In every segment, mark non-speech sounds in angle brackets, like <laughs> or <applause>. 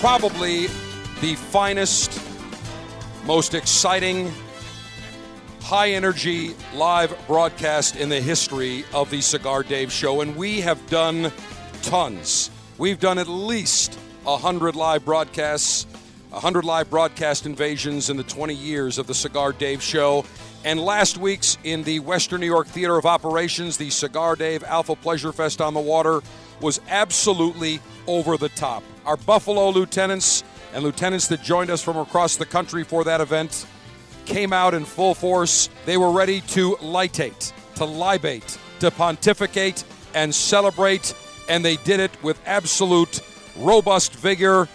probably the finest, most exciting, high energy live broadcast in the history of the Cigar Dave Show, and we have done tons. We've done at least 100 live broadcasts, 100 live broadcast invasions in the 20 years of the Cigar Dave Show. And last week's in the Western New York Theater of Operations, the Cigar Dave Alpha Pleasure Fest on the Water was absolutely over the top. Our Buffalo lieutenants and lieutenants that joined us from across the country for that event came out in full force. They were ready to litate, to libate, to pontificate, and celebrate, and they did it with absolute robust vigor.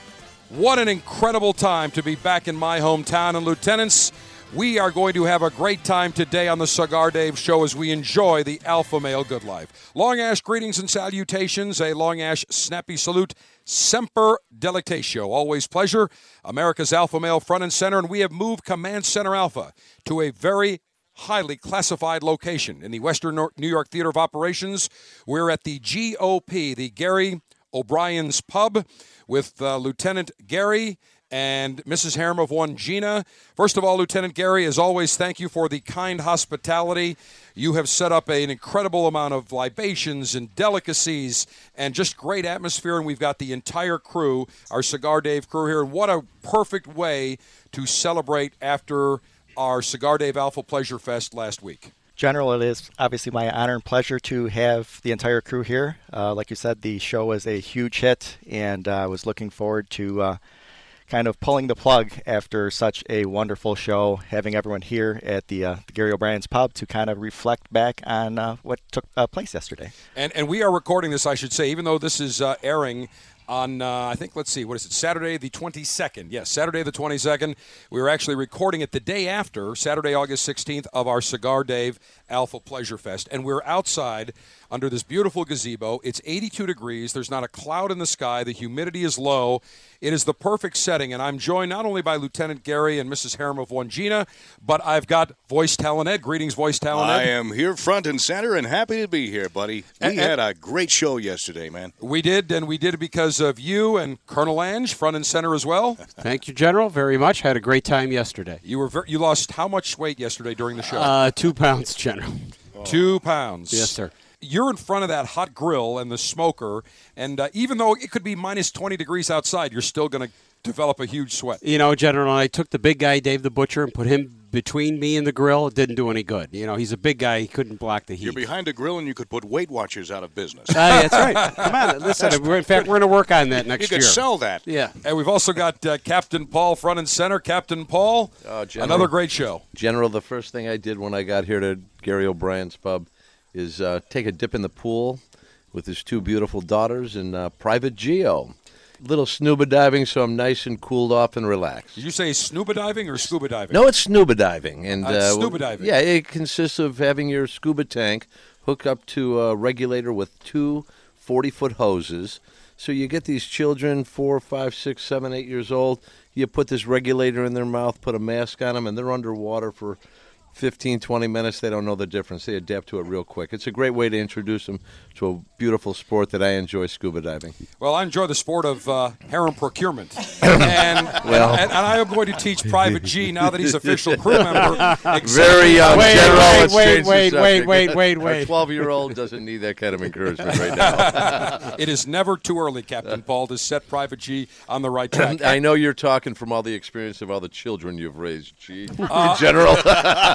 What an incredible time to be back in my hometown. And, lieutenants, we are going to have a great time today on the Cigar Dave Show as we enjoy the Alpha Male Good Life. Long Ash greetings and salutations. A Long Ash snappy salute. Semper Delectatio. Always pleasure. America's Alpha Male front and center. And we have moved Command Center Alpha to a very highly classified location in the Western New York Theater of Operations. We're at the GOP, the Gary O'Brien's Pub, with uh, Lieutenant Gary and Mrs. Harem of One Gina. First of all, Lieutenant Gary, as always, thank you for the kind hospitality. You have set up an incredible amount of libations and delicacies and just great atmosphere. And we've got the entire crew, our Cigar Dave crew here. And what a perfect way to celebrate after our Cigar Dave Alpha Pleasure Fest last week. General, it is obviously my honor and pleasure to have the entire crew here. Uh, like you said, the show was a huge hit, and I uh, was looking forward to uh, kind of pulling the plug after such a wonderful show, having everyone here at the, uh, the Gary O'Brien's Pub to kind of reflect back on uh, what took uh, place yesterday. And and we are recording this, I should say, even though this is uh, airing on uh, I think let's see what is it Saturday the 22nd yes Saturday the 22nd we were actually recording it the day after Saturday August 16th of our Cigar Dave Alpha Pleasure Fest and we're outside under this beautiful gazebo it's 82 degrees there's not a cloud in the sky the humidity is low it is the perfect setting, and I'm joined not only by Lieutenant Gary and Mrs. Harem of One Gina, but I've got Voice Talent Ed. Greetings, Voice Talent Ed. I am here front and center and happy to be here, buddy. We and, had a great show yesterday, man. We did, and we did it because of you and Colonel Ange, front and center as well. <laughs> Thank you, General, very much. Had a great time yesterday. You were ver- you lost how much weight yesterday during the show? Uh, two pounds, General. Oh. Two pounds. Yes, sir you're in front of that hot grill and the smoker, and uh, even though it could be minus 20 degrees outside, you're still going to develop a huge sweat. You know, General, I took the big guy, Dave the Butcher, and put him between me and the grill. It didn't do any good. You know, he's a big guy. He couldn't block the heat. You're behind a grill, and you could put Weight Watchers out of business. uh, that's right. Come on, listen. We're, in fact, we're going to work on that next you year. You could sell that. Yeah. And we've also got uh, Captain Paul front and center. Captain Paul, uh, another great show. General, the first thing I did when I got here to Gary O'Brien's pub is uh, take a dip in the pool with his two beautiful daughters in uh, Private Geo little snuba diving, so I'm nice and cooled off and relaxed. Did you say snuba diving or scuba diving? No, it's scuba diving, and uh, uh, scuba diving. Yeah, it consists of having your scuba tank hooked up to a regulator with two 40 foot hoses. So you get these children, four, five, six, seven, eight years old. You put this regulator in their mouth, put a mask on them, and they're underwater for 15, 20 minutes, they don't know the difference. They adapt to it real quick. It's a great way to introduce them to a beautiful sport that I enjoy scuba diving. Well, I enjoy the sport of uh, harem procurement. <laughs> and, well. and, and, I am going to teach Private G now that he's official crew <laughs> member. Very young wait, general. Wait, wait, wait, wait, wait, wait. A 12 year old doesn't need that kind of encouragement right now. <laughs> it is never too early, Captain Paul, to set Private G on the right track. I know you're talking from all the experience of all the children you've raised, G. Uh, general.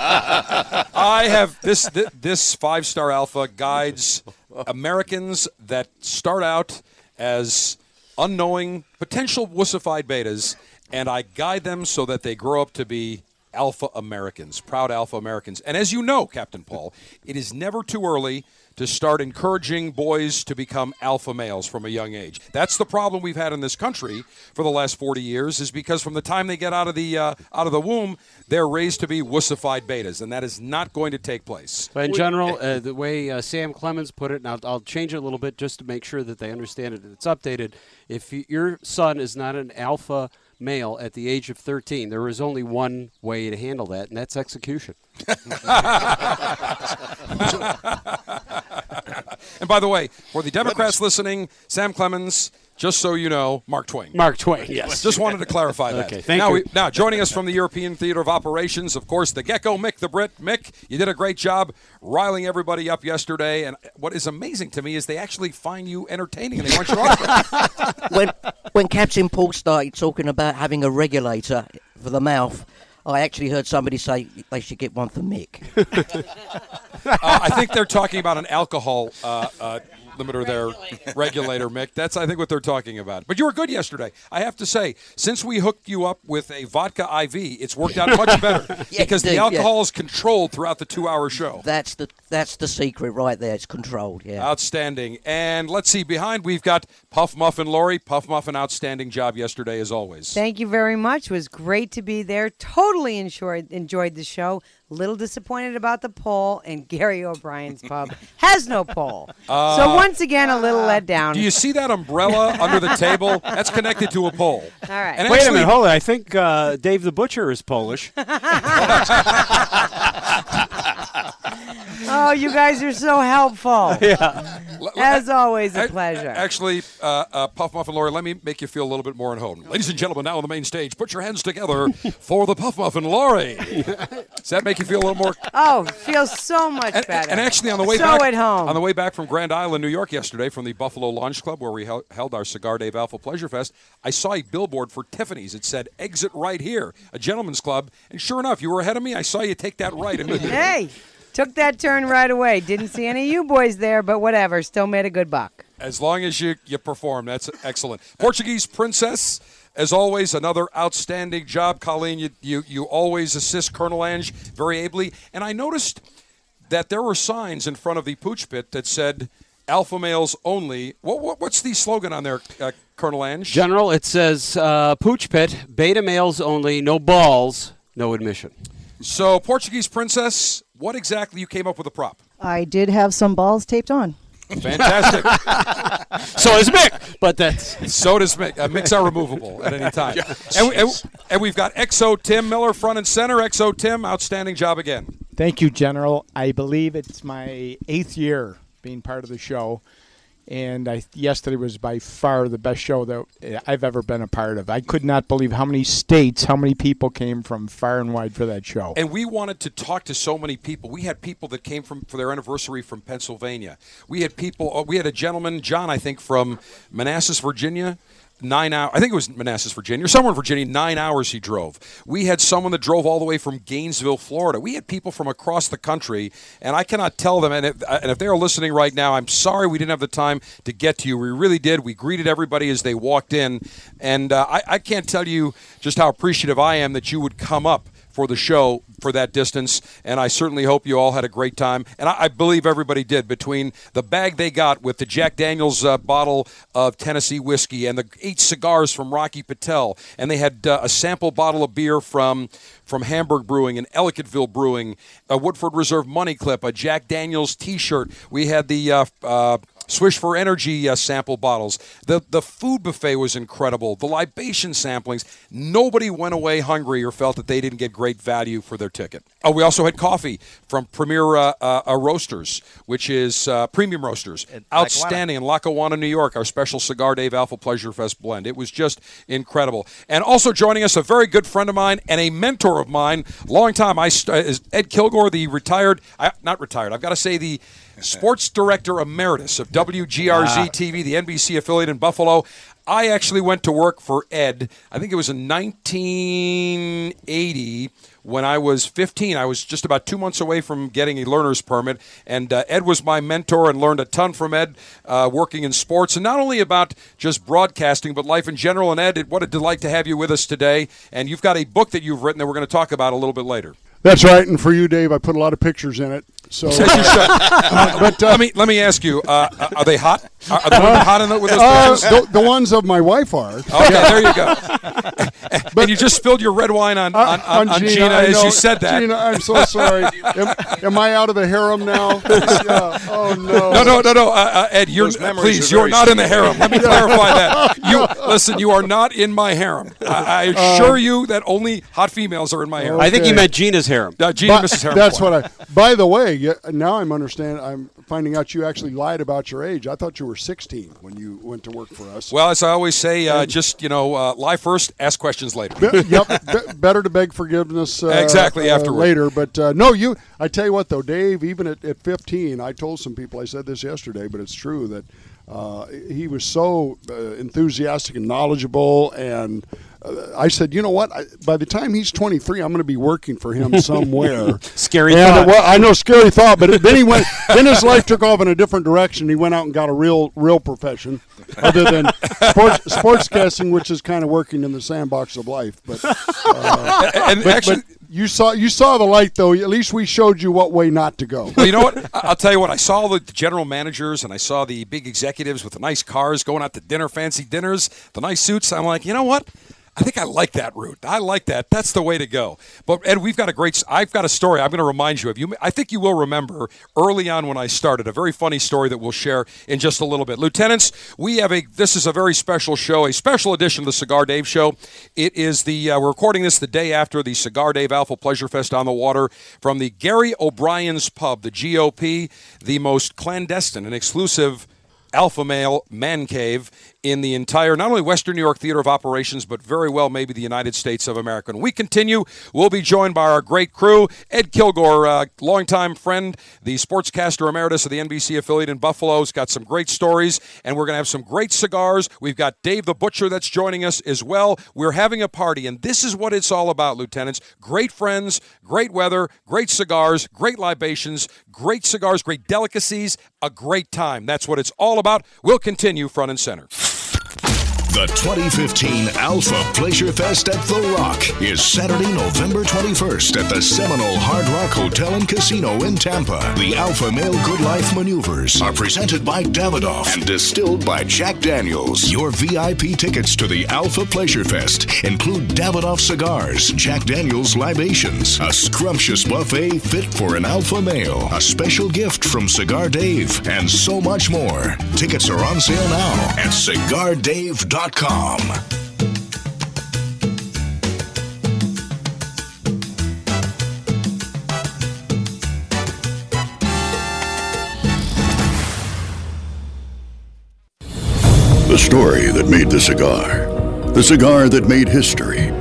I have this this, five star alpha guides Americans that start out as unknowing potential wussified betas, and I guide them so that they grow up to be alpha Americans, proud alpha Americans. And as you know, Captain Paul, it is never too early to start encouraging boys to become alpha males from a young age. That's the problem we've had in this country for the last 40 years is because from the time they get out of the uh, out of the womb, they're raised to be wussified betas, and that is not going to take place. But in general, uh, the way uh, Sam Clemens put it, and I'll, I'll, change it a little bit just to make sure that they understand it, it's updated. If your son is not an alpha male at the age of 13, there is only one way to handle that, and that's execution. <laughs> and by the way, for the Democrats listening, Sam Clemens, just so you know, Mark Twain. Mark Twain, <laughs> yes. Just wanted to clarify that. okay, thank now, you. We, now, joining us from the European Theater of Operations, of course, the Gecko, Mick the Brit. Mick, you did a great job riling everybody up yesterday. And what is amazing to me is they actually find you entertaining and they want you on. <laughs> when, when Captain Paul started talking about having a regulator for the mouth, I actually heard somebody say they should get one for Mick. <laughs> uh, I think they're talking about an alcohol uh, uh, limiter there, <laughs> regulator, Mick. That's, I think, what they're talking about. But you were good yesterday. I have to say, since we hooked you up with a vodka IV, it's worked out much better <laughs> Yeah, because the dude, alcohol yeah. is controlled throughout the two-hour show. That's the that's the secret right there. It's controlled. Yeah. Outstanding. And let's see, behind we've got Puff Muffin Lori. Puff Muffin, outstanding job yesterday as always. Thank you very much. It was great to be there. Totally enjoyed enjoyed the show. Little disappointed about the poll, and Gary O'Brien's pub has no poll. so once again, a little let down. Uh, Do you see that umbrella <laughs> under the table? That's connected to a pole. All right. And Wait a minute, hold on. I think uh, Dave the Butcher is Polish. <laughs> <laughs> Oh, you guys are so helpful. <laughs> L- As always, a pleasure. Actually, uh, uh, Puff Muffin Lori, let me make you feel a little bit more at home. Ladies and gentlemen, now on the main stage, put your hands together <laughs> for the Puff Muffin Lori. Does that make you feel a little more? <laughs> oh, feels so much And, better. and actually, on the way so back, at home. on the way back from Grand Island, New York, yesterday, from the Buffalo Launch Club, where we hel- held our Cigar Dave Alpha Pleasure Fest, I saw a billboard for Tiffany's. It said "Exit right here," a gentleman's club. And sure enough, you were ahead of me. I saw you take that right immediately. hey, took that turn right away. Didn't see any of you boys there, but whatever. Still made a good buck. As long as you, you perform, that's excellent. Portuguese Princess, as always, another outstanding job. Colleen, you, you, you always assist Colonel Ange very ably. And I noticed that there were signs in front of the pooch pit that said alpha males only. What, what, what's the slogan on there, uh, Colonel Ange? General, it says uh, Pooch Pit, beta males only, no balls, no admission. So, Portuguese Princess, what exactly you came up with a prop? I did have some balls taped on. Fantastic. <laughs> So is Mick, but that's So does Mick. Uh, Micks are removable at any time. And, we, and, and we've got XO Tim Miller front and center. XO Tim, outstanding job again. Thank you, General. I believe it's my eighth year being part of the show, and I, yesterday was by far the best show that uh, I've ever been a part of. I could not believe how many states, how many people came from far and wide for that show. And we wanted to talk to so many people. We had people that came from for their anniversary from Pennsylvania. We had people. uh, We had a gentleman, John, I think, from Manassas, Virginia. Nine hours. I think it was Manassas, Virginia, or somewhere in Virginia. Nine hours he drove. We had someone that drove all the way from Gainesville, Florida. We had people from across the country, and I cannot tell them. And if, and if they are listening right now, I'm sorry we didn't have the time to get to you. We really did. We greeted everybody as they walked in, and uh, I, I can't tell you just how appreciative I am that you would come up for the show for that distance, and I certainly hope you all had a great time. And I, I believe everybody did between the bag they got with the Jack Daniels uh, bottle of Tennessee whiskey and the eight cigars from Rocky Patel, and they had uh, a sample bottle of beer from from Hamburg Brewing and Ellicottville Brewing, a Woodford Reserve Money Clip, a Jack Daniels T-shirt. We had the uh, uh, Swish for Energy uh, sample bottles. The the food buffet was incredible. The libation samplings. Nobody went away hungry or felt that they didn't get great value for their ticket. Oh, we also had coffee from Premier uh, uh, uh, Roasters, which is uh, Premium Roasters, outstanding in Lackawanna, New York. Our special Cigar Dave Alpha Pleasure Fest blend. It was just incredible. And also joining us, a very good friend of mine and a mentor of mine, long time. I st- is Ed Kilgore, the retired, I, not retired. I've got to say the sports director emeritus of WGRZ Ah. TV, the NBC affiliate in Buffalo. I actually went to work for Ed. I think it was in 1980 when I was 15. I was just about two months away from getting a learner's permit, and uh, Ed was my mentor and learned a ton from Ed uh, working in sports, and not only about just broadcasting, but life in general. And Ed, what a delight to have you with us today. And you've got a book that you've written that we're going to talk about a little bit later. That's right, and for you, Dave, I put a lot of pictures in it. So, Said you should. Uh, but uh, let me let me ask you: uh, Are they hot? Are, are the women hot in the, with those uh, pictures? the, the ones of my wife are. Okay, there you go. and you just spilled your red wine on, on, on, on Gina, I as know. you said that. Gina, I'm so sorry. am, am I out of the harem now? <laughs> Yeah. Oh no. No, no, no, no, uh, uh, Ed. You're Those please. You're not in the harem. Let me clarify that. You <laughs> listen. You are not in my harem. I, I Uh, assure you that only hot females are in my harem. I think he Okay. meant Gina's harem. Uh, Gina, But Mrs. Harem. That's what I. By the way, yeah, now I'm understand. I'm finding out you actually lied about your age. I thought you were 16 when you went to work for us. Well, as I always say, uh, just you know, uh, lie first, ask questions later. Be- <laughs> yep. Be- better to beg forgiveness uh, Exactly, uh, afterward. later. But uh, no, you. I tell you what, though, Dave. Even at, at 15, I told some people. I said this yesterday, but it's true that uh, he was so uh, enthusiastic and knowledgeable. And uh, I said, you know what? I, by the time he's 23, I'm going to be working for him somewhere. <laughs> Scary and, uh, thought. well, I know, scary thought. But then he went. then his life took off in a different direction. He went out and got a real, real profession, other than sports, sportscasting, which is kind of working in the sandbox of life. But uh, <laughs> and but, actually, but you saw you saw the light though. At least we showed you what way not to go. Well, you know what? I'll tell you what. I saw the general managers and I saw the big executives with the nice cars going out to dinner, fancy dinners, the nice suits. I'm like, you know what? I think I like that route. I like that. That's the way to go. But Ed, we've got a great. I've got a story. I'm going to remind you of. You, I think you will remember early on when I started a very funny story that we'll share in just a little bit. Lieutenants, we have a. This is a very special show, a special edition of the Cigar Dave Show. It is the. Uh, we're recording this the day after the Cigar Dave Alpha Pleasure Fest on the water from the Gary O'Brien's Pub, the GOP, the most clandestine and exclusive alpha male man cave in the entire, not only Western New York theater of operations, but very well maybe the United States of America. When we continue, we'll be joined by our great crew. Ed Kilgore, uh, longtime friend, the sportscaster emeritus of the NBC affiliate in Buffalo, He's got some great stories, and we're going to have some great cigars. We've got Dave the Butcher that's joining us as well. We're having a party, and this is what it's all about, lieutenants. Great friends, great weather, great cigars, great libations, great cigars, great delicacies, a great time. That's what it's all about. We'll continue front and center. The 2015 Alpha Pleasure Fest at The Rock is Saturday, November 21st at the Seminole Hard Rock Hotel and Casino in Tampa. The Alpha Male Good Life Maneuvers are presented by Davidoff and distilled by Jack Daniels. Your VIP tickets to the Alpha Pleasure Fest include Davidoff cigars, Jack Daniels libations, a scrumptious buffet fit for an alpha male, a special gift from Cigar Dave, and so much more. Tickets are on sale now at cigardave.com. The story that made the cigar. The cigar that made history.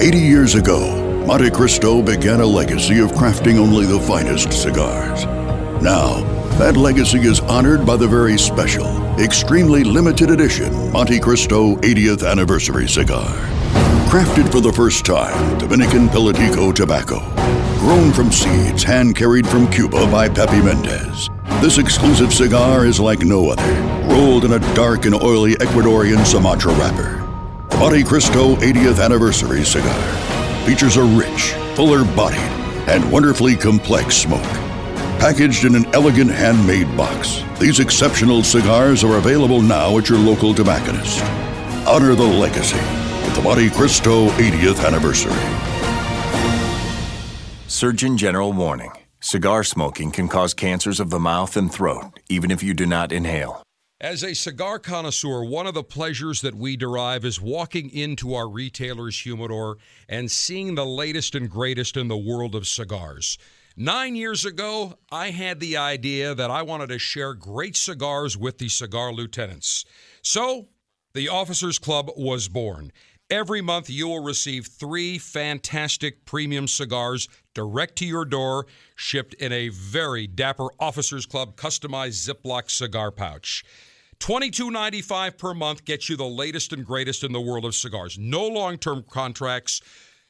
80 years ago, Montecristo began a legacy of crafting only the finest cigars. Now, that legacy is honored by the very special, extremely limited edition Montecristo 80th Anniversary Cigar. Crafted for the first time, Dominican Pelatico tobacco. Grown from seeds hand carried from Cuba by Pepe Mendez. This exclusive cigar is like no other, rolled in a dark and oily Ecuadorian Sumatra wrapper. The Montecristo 80th Anniversary Cigar features a rich, fuller bodied, and wonderfully complex smoke. Packaged in an elegant handmade box, these exceptional cigars are available now at your local tobacconist. Honor the legacy with the Montecristo 80th Anniversary. Surgeon General warning cigar smoking can cause cancers of the mouth and throat, even if you do not inhale. As a cigar connoisseur, one of the pleasures that we derive is walking into our retailer's humidor and seeing the latest and greatest in the world of cigars. Nine years ago, I had the idea that I wanted to share great cigars with the cigar lieutenants. So, the Officers Club was born. Every month, you will receive three fantastic premium cigars direct to your door, shipped in a very dapper Officers Club customized Ziploc cigar pouch. $22.95 per month gets you the latest and greatest in the world of cigars. No long term contracts.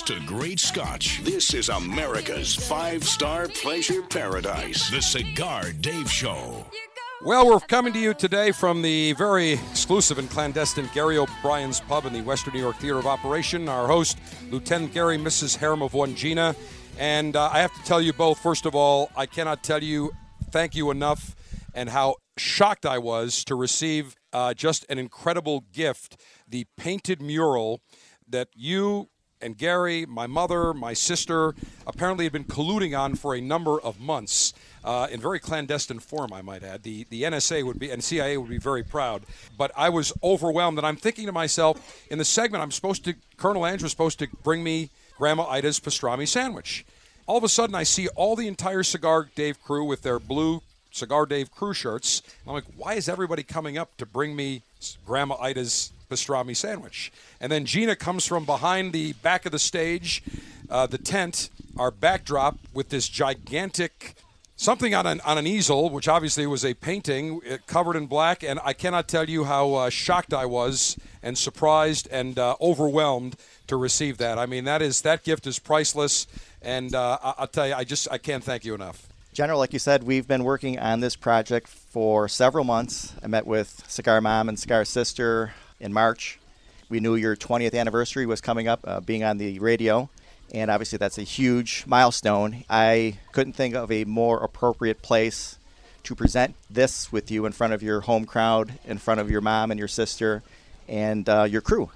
To great scotch. This is America's five star pleasure paradise. The Cigar Dave Show. Well, we're coming to you today from the very exclusive and clandestine Gary O'Brien's Pub in the Western New York Theater of Operation. Our host, Lieutenant Gary, Mrs. Harem of One Gina. And uh, I have to tell you both, first of all, I cannot tell you thank you enough and how shocked I was to receive uh, just an incredible gift the painted mural that you and Gary, my mother, my sister, apparently had been colluding on for a number of months uh, in very clandestine form, I might add. The, the NSA would be, and CIA would be very proud. But I was overwhelmed, and I'm thinking to myself, in the segment, I'm supposed to, Colonel Andrew was supposed to bring me Grandma Ida's pastrami sandwich. All of a sudden, I see all the entire Cigar Dave crew with their blue Cigar Dave crew shirts. I'm like, why is everybody coming up to bring me Grandma Ida's pastrami sandwich? And then Gina comes from behind the back of the stage, uh, the tent, our backdrop with this gigantic something on an, on an easel, which obviously was a painting uh, covered in black. And I cannot tell you how uh, shocked I was and surprised and uh, overwhelmed to receive that. I mean, that is that gift is priceless, and uh, I'll tell you, I just I can't thank you enough. General, like you said, we've been working on this project for several months. I met with Cigar Mom and Cigar Sister in March. We knew your 20th anniversary was coming up, uh, being on the radio, and obviously that's a huge milestone. I couldn't think of a more appropriate place to present this with you in front of your home crowd, in front of your mom and your sister, and uh, your crew.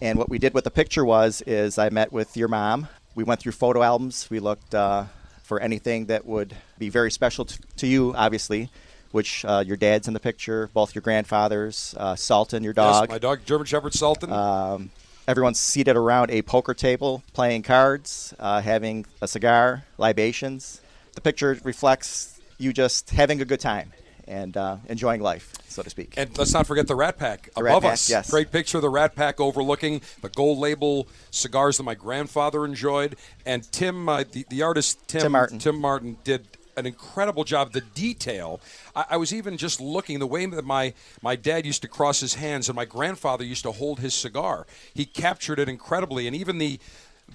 And what we did with the picture was, is I met with your mom. We went through photo albums. We looked uh, for anything that would be very special to, to you, obviously, which uh, your dad's in the picture, both your grandfathers, uh, Sultan, your dog. Yes, my dog, German Shepherd Sultan. Um, everyone's seated around a poker table, playing cards, uh, having a cigar, libations. The picture reflects you just having a good time and uh, enjoying life, so to speak. And let's not forget the Rat Pack The above Rat Pack, us. yes. Great picture of the Rat Pack overlooking the gold label cigars that my grandfather enjoyed. And Tim, uh, the, the artist Tim, Tim Martin. Tim Martin did an incredible job. The detail. I, I was even just looking the way that my my dad used to cross his hands and my grandfather used to hold his cigar. He captured it incredibly, and even the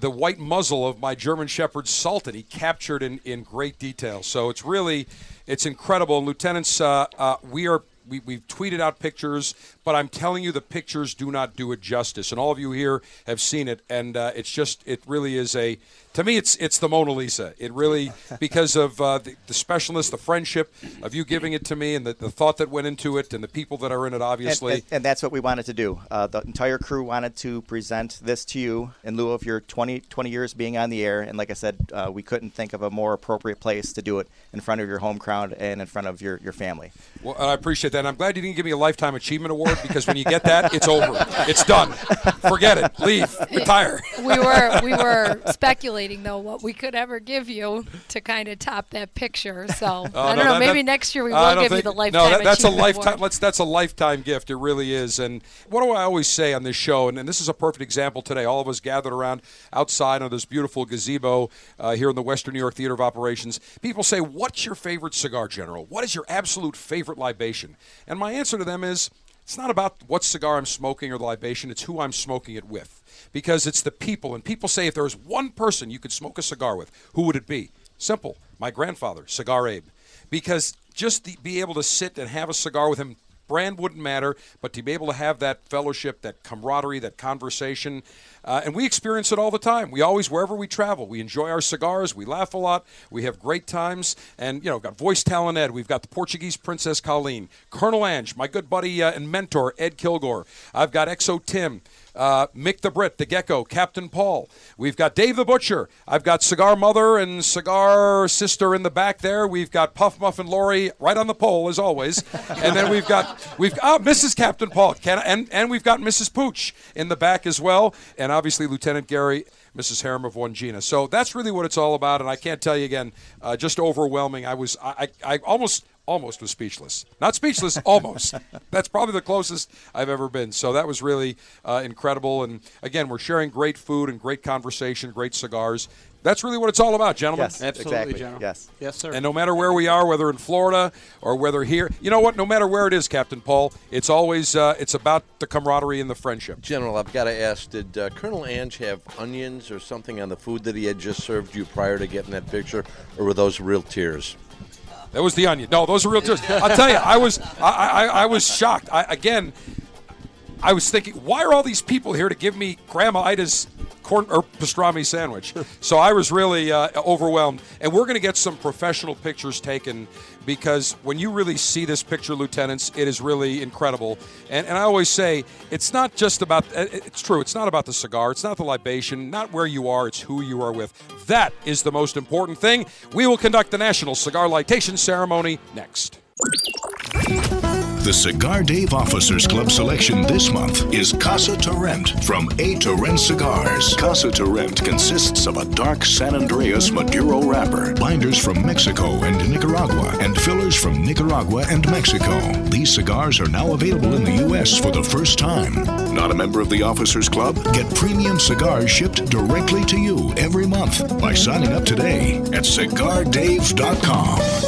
the white muzzle of my German Shepherd Sultan, he captured in, in great detail. So it's really, it's incredible. And lieutenants, uh, uh, we are we, we've tweeted out pictures, but I'm telling you, the pictures do not do it justice. And all of you here have seen it, and uh, it's just, it really is a, to me, it's it's the Mona Lisa. It really, because of uh, the, the specialness, the friendship of you giving it to me, and the, the thought that went into it, and the people that are in it, obviously. And, and, and that's what we wanted to do. Uh, the entire crew wanted to present this to you in lieu of your 20, 20 years being on the air. And like I said, uh, we couldn't think of a more appropriate place to do it in front of your home crowd and in front of your, your family. Well, I appreciate that. And I'm glad you didn't give me a Lifetime Achievement Award because when you get that, it's over. It's done. Forget it. Leave. <laughs> Retire. We were we were speculating though what we could ever give you to kind of top that picture. So Oh, I don't no, know. that- maybe that- next year we will give you the lifetime. No, that, that's a lifetime. Let's that's a lifetime gift. It really is. And what do I always say on this show? And, and this is a perfect example today. All of us gathered around outside on this beautiful gazebo uh, here in the Western New York Theater of Operations. People say, "What's your favorite cigar, General? What is your absolute favorite libation?" And my answer to them is. It's not about what cigar I'm smoking or the libation, it's who I'm smoking it with. Because it's the people. And people say if there was one person you could smoke a cigar with, who would it be? Simple. My grandfather, Cigar Abe. Because just the, be able to sit and have a cigar with him, brand wouldn't matter, but to be able to have that fellowship, that camaraderie, that conversation. Uh, and we experience it all the time. We always, wherever we travel, we enjoy our cigars, we laugh a lot, we have great times. And, you know, got Voice Talent Ed, we've got the Portuguese Princess Colleen, Colonel Ange, my good buddy uh, and mentor, Ed Kilgore. I've got XO Tim. Uh, Mick the Brit, the Gecko, Captain Paul. We've got Dave the Butcher. I've got Cigar Mother and Cigar Sister in the back there. We've got Puff Muffin Lori right on the pole as always, <laughs> and then we've got we've oh, Mrs. Captain Paul, Can, and and we've got Mrs. Pooch in the back as well, and obviously Lieutenant Gary. Mrs. Harem of One Gina. So that's really what it's all about, and I can't tell you again, uh, just overwhelming. I was, I, I, I almost, almost was speechless. Not speechless, <laughs> almost. That's probably the closest I've ever been. So that was really uh, incredible. And again, we're sharing great food and great conversation, great cigars. That's really what it's all about, gentlemen. Yes, Absolutely, exactly. General. Yes. Yes, sir. And no matter where we are, whether in Florida or whether here, you know what? No matter where it is, Captain Paul, it's always uh, it's about the camaraderie and the friendship. General, I've got to ask: Did uh, Colonel Ange have onions or something on the food that he had just served you prior to getting that picture, or were those real tears? That was the onion. No, those are real tears. I'll tell you, I was I, I, I was shocked. I, again, I was thinking, why are all these people here to give me Grandma Ida's corn or pastrami sandwich? so I was really uh, overwhelmed. And we're going to get some professional pictures taken because when you really see this picture, lieutenants, it is really incredible. And, and I always say, it's not just about. uh, It's true. It's not about the cigar. It's not the libation. Not where you are. It's who you are with. That is the most important thing. We will conduct the National Cigar Lightation Ceremony next. The Cigar Dave Officers Club selection this month is Casa Turrent from A Turrent Cigars. Casa Turrent consists of a dark San Andrés Maduro wrapper, binders from Mexico and Nicaragua, and fillers from Nicaragua and Mexico. These cigars are now available in the U.S. for the first time. Not a member of the Officers Club? Get premium cigars shipped directly to you every month by signing up today at cigardave.com.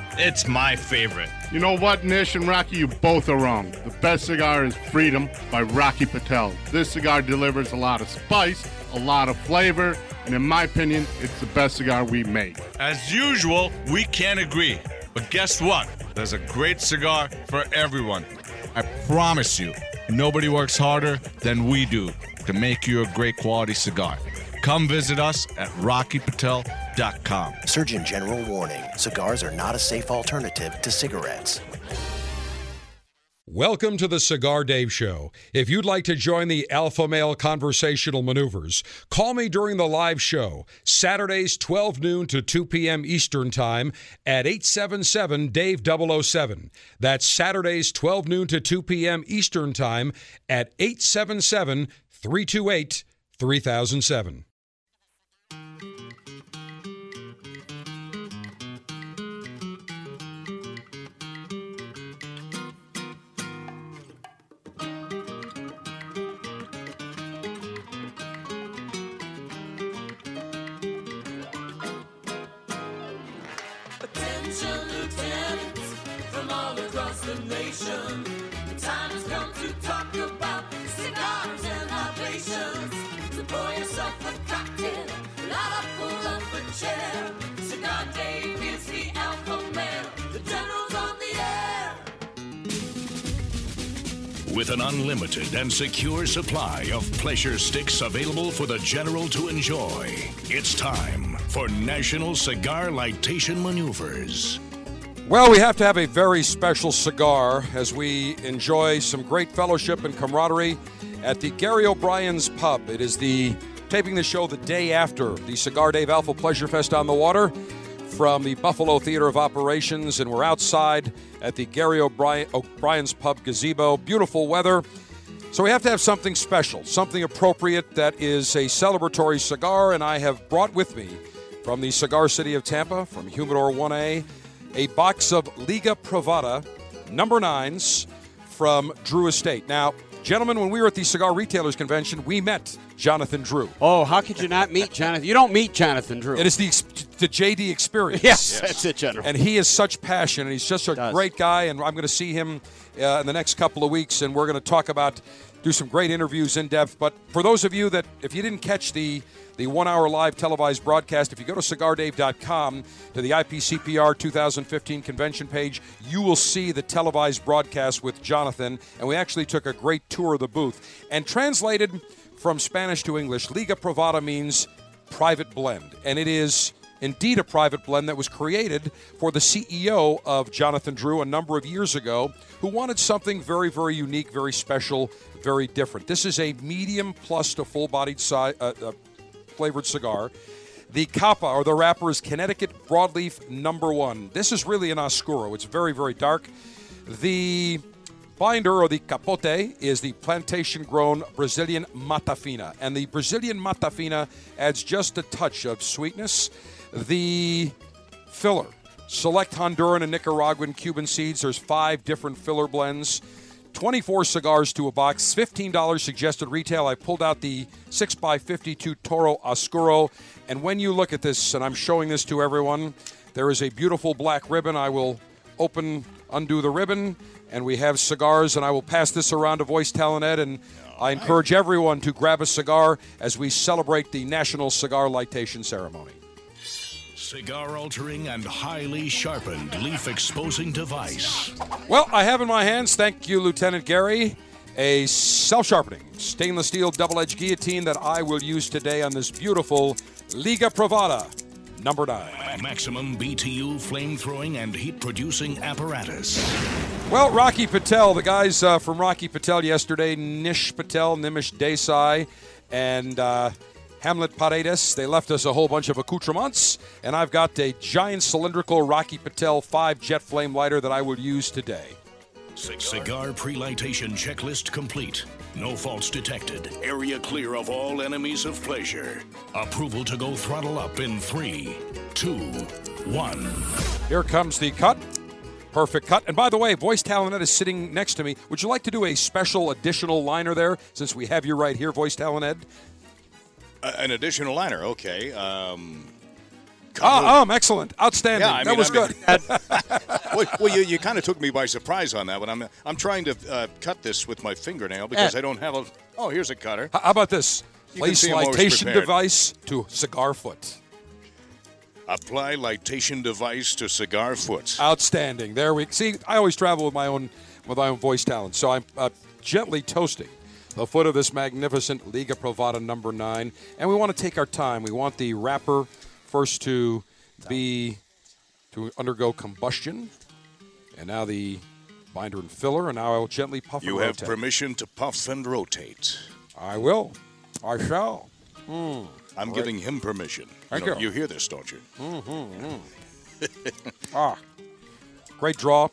it's my favorite. You know what, Nish and Rocky, you both are wrong. The best cigar is Freedom by Rocky Patel. This cigar delivers a lot of spice, a lot of flavor, and in my opinion, it's the best cigar we make. As usual, we can't agree. But guess what? There's a great cigar for everyone. I promise you, nobody works harder than we do to make you a great quality cigar. Come visit us at rockypatel.com. Surgeon General warning cigars are not a safe alternative to cigarettes. Welcome to the Cigar Dave Show. If you'd like to join the Alpha Male Conversational Maneuvers, call me during the live show, Saturdays 12 noon to 2 p.m. Eastern Time at 877 Dave 007. That's Saturdays 12 noon to 2 p.m. Eastern Time at 877 328 3007. With an unlimited and secure supply of pleasure sticks available for the general to enjoy, it's time for National Cigar Lightation Maneuvers. Well, we have to have a very special cigar as we enjoy some great fellowship and camaraderie at the Gary O'Brien's Pub. It is the taping the show the day after the Cigar Dave Alpha Pleasure Fest on the water from the Buffalo Theater of Operations, and we're outside at the Gary O'Brien, O'Brien's Pub gazebo. Beautiful weather. So we have to have something special, something appropriate that is a celebratory cigar, and I have brought with me from the Cigar City of Tampa, from Humidor 1A, a box of Liga Privada number nines from Drew Estate. Now, gentlemen, when we were at the Cigar Retailers Convention, we met Jonathan Drew. Oh, how could you not meet Jonathan? You don't meet Jonathan Drew. It is the the JD experience. Yes, that's it, General. And he is such passion, and he's just a Does. great guy. And I'm going to see him uh, in the next couple of weeks, and we're going to talk about, do some great interviews in depth. But for those of you that, if you didn't catch the the one-hour live televised broadcast, if you go to cigardave.com to the IPCPR 2015 convention page, you will see the televised broadcast with Jonathan, and we actually took a great tour of the booth. And translated from Spanish to English, Liga Privada means private blend, and it is indeed a private blend that was created for the CEO of Jonathan Drew a number of years ago, who wanted something very, very unique, very special, very different. This is a medium plus to full-bodied si- uh, uh, flavored cigar. The capa or the wrapper is Connecticut Broadleaf Number One. This is really an oscuro. It's very, very dark. The binder or the capote is the plantation grown Brazilian Matafina. And the Brazilian Matafina adds just a touch of sweetness. The filler, select Honduran and Nicaraguan Cuban seeds. There's five different filler blends. 24 cigars to a box, $15 suggested retail. I pulled out the 6x52 Toro Oscuro. And when you look at this, and I'm showing this to everyone, there is a beautiful black ribbon. I will open, undo the ribbon, and we have cigars. And I will pass this around to Voice Talent Ed. And I encourage everyone to grab a cigar as we celebrate the National Cigar Lightation Ceremony. Cigar altering and highly sharpened leaf exposing device. Well, I have in my hands, thank you, Lieutenant Gary, a self sharpening stainless steel double edged guillotine that I will use today on this beautiful Liga Privada number nine. Maximum BTU flame throwing and heat producing apparatus. Well, Rocky Patel, the guys uh, from Rocky Patel yesterday, Nish Patel, Nimish Desai, and uh, Hamlet Paredes, they left us a whole bunch of accoutrements, and I've got a giant cylindrical Rocky Patel 5 jet flame lighter that I will use today. Cigar pre-lightation checklist complete. No faults detected. Area clear of all enemies of pleasure. Approval to go throttle up in three, two, one. Here comes the cut. Perfect cut. And by the way, Voice Talent Ed is sitting next to me. Would you like to do a special additional liner there since we have you right here, Voice Talent Ed? Uh, an additional liner, okay. Um, Oh, um, excellent. Outstanding. Yeah, I that was I mean- good. <laughs> <laughs> well, you, you kind of took me by surprise on that one. I'm I'm trying to uh, cut this with my fingernail because Eh. I don't have a. Oh, here's a cutter. How about this? You Place see lightation device to cigar foot. Apply lightation device to cigar foot. Outstanding. There we see. I always travel with my own with my own voice talent, so I'm uh, gently toasting the foot of this magnificent Liga Privada number nine, and we want to take our time. We want the wrapper first to be to undergo combustion, and now the binder and filler, and now I will gently puff. You have rotate. permission to puff and rotate. I will. I shall. Mm. I'm All giving him permission. Thank know, you. You hear this, don't you? Mm-hmm. <laughs> ah, great draw.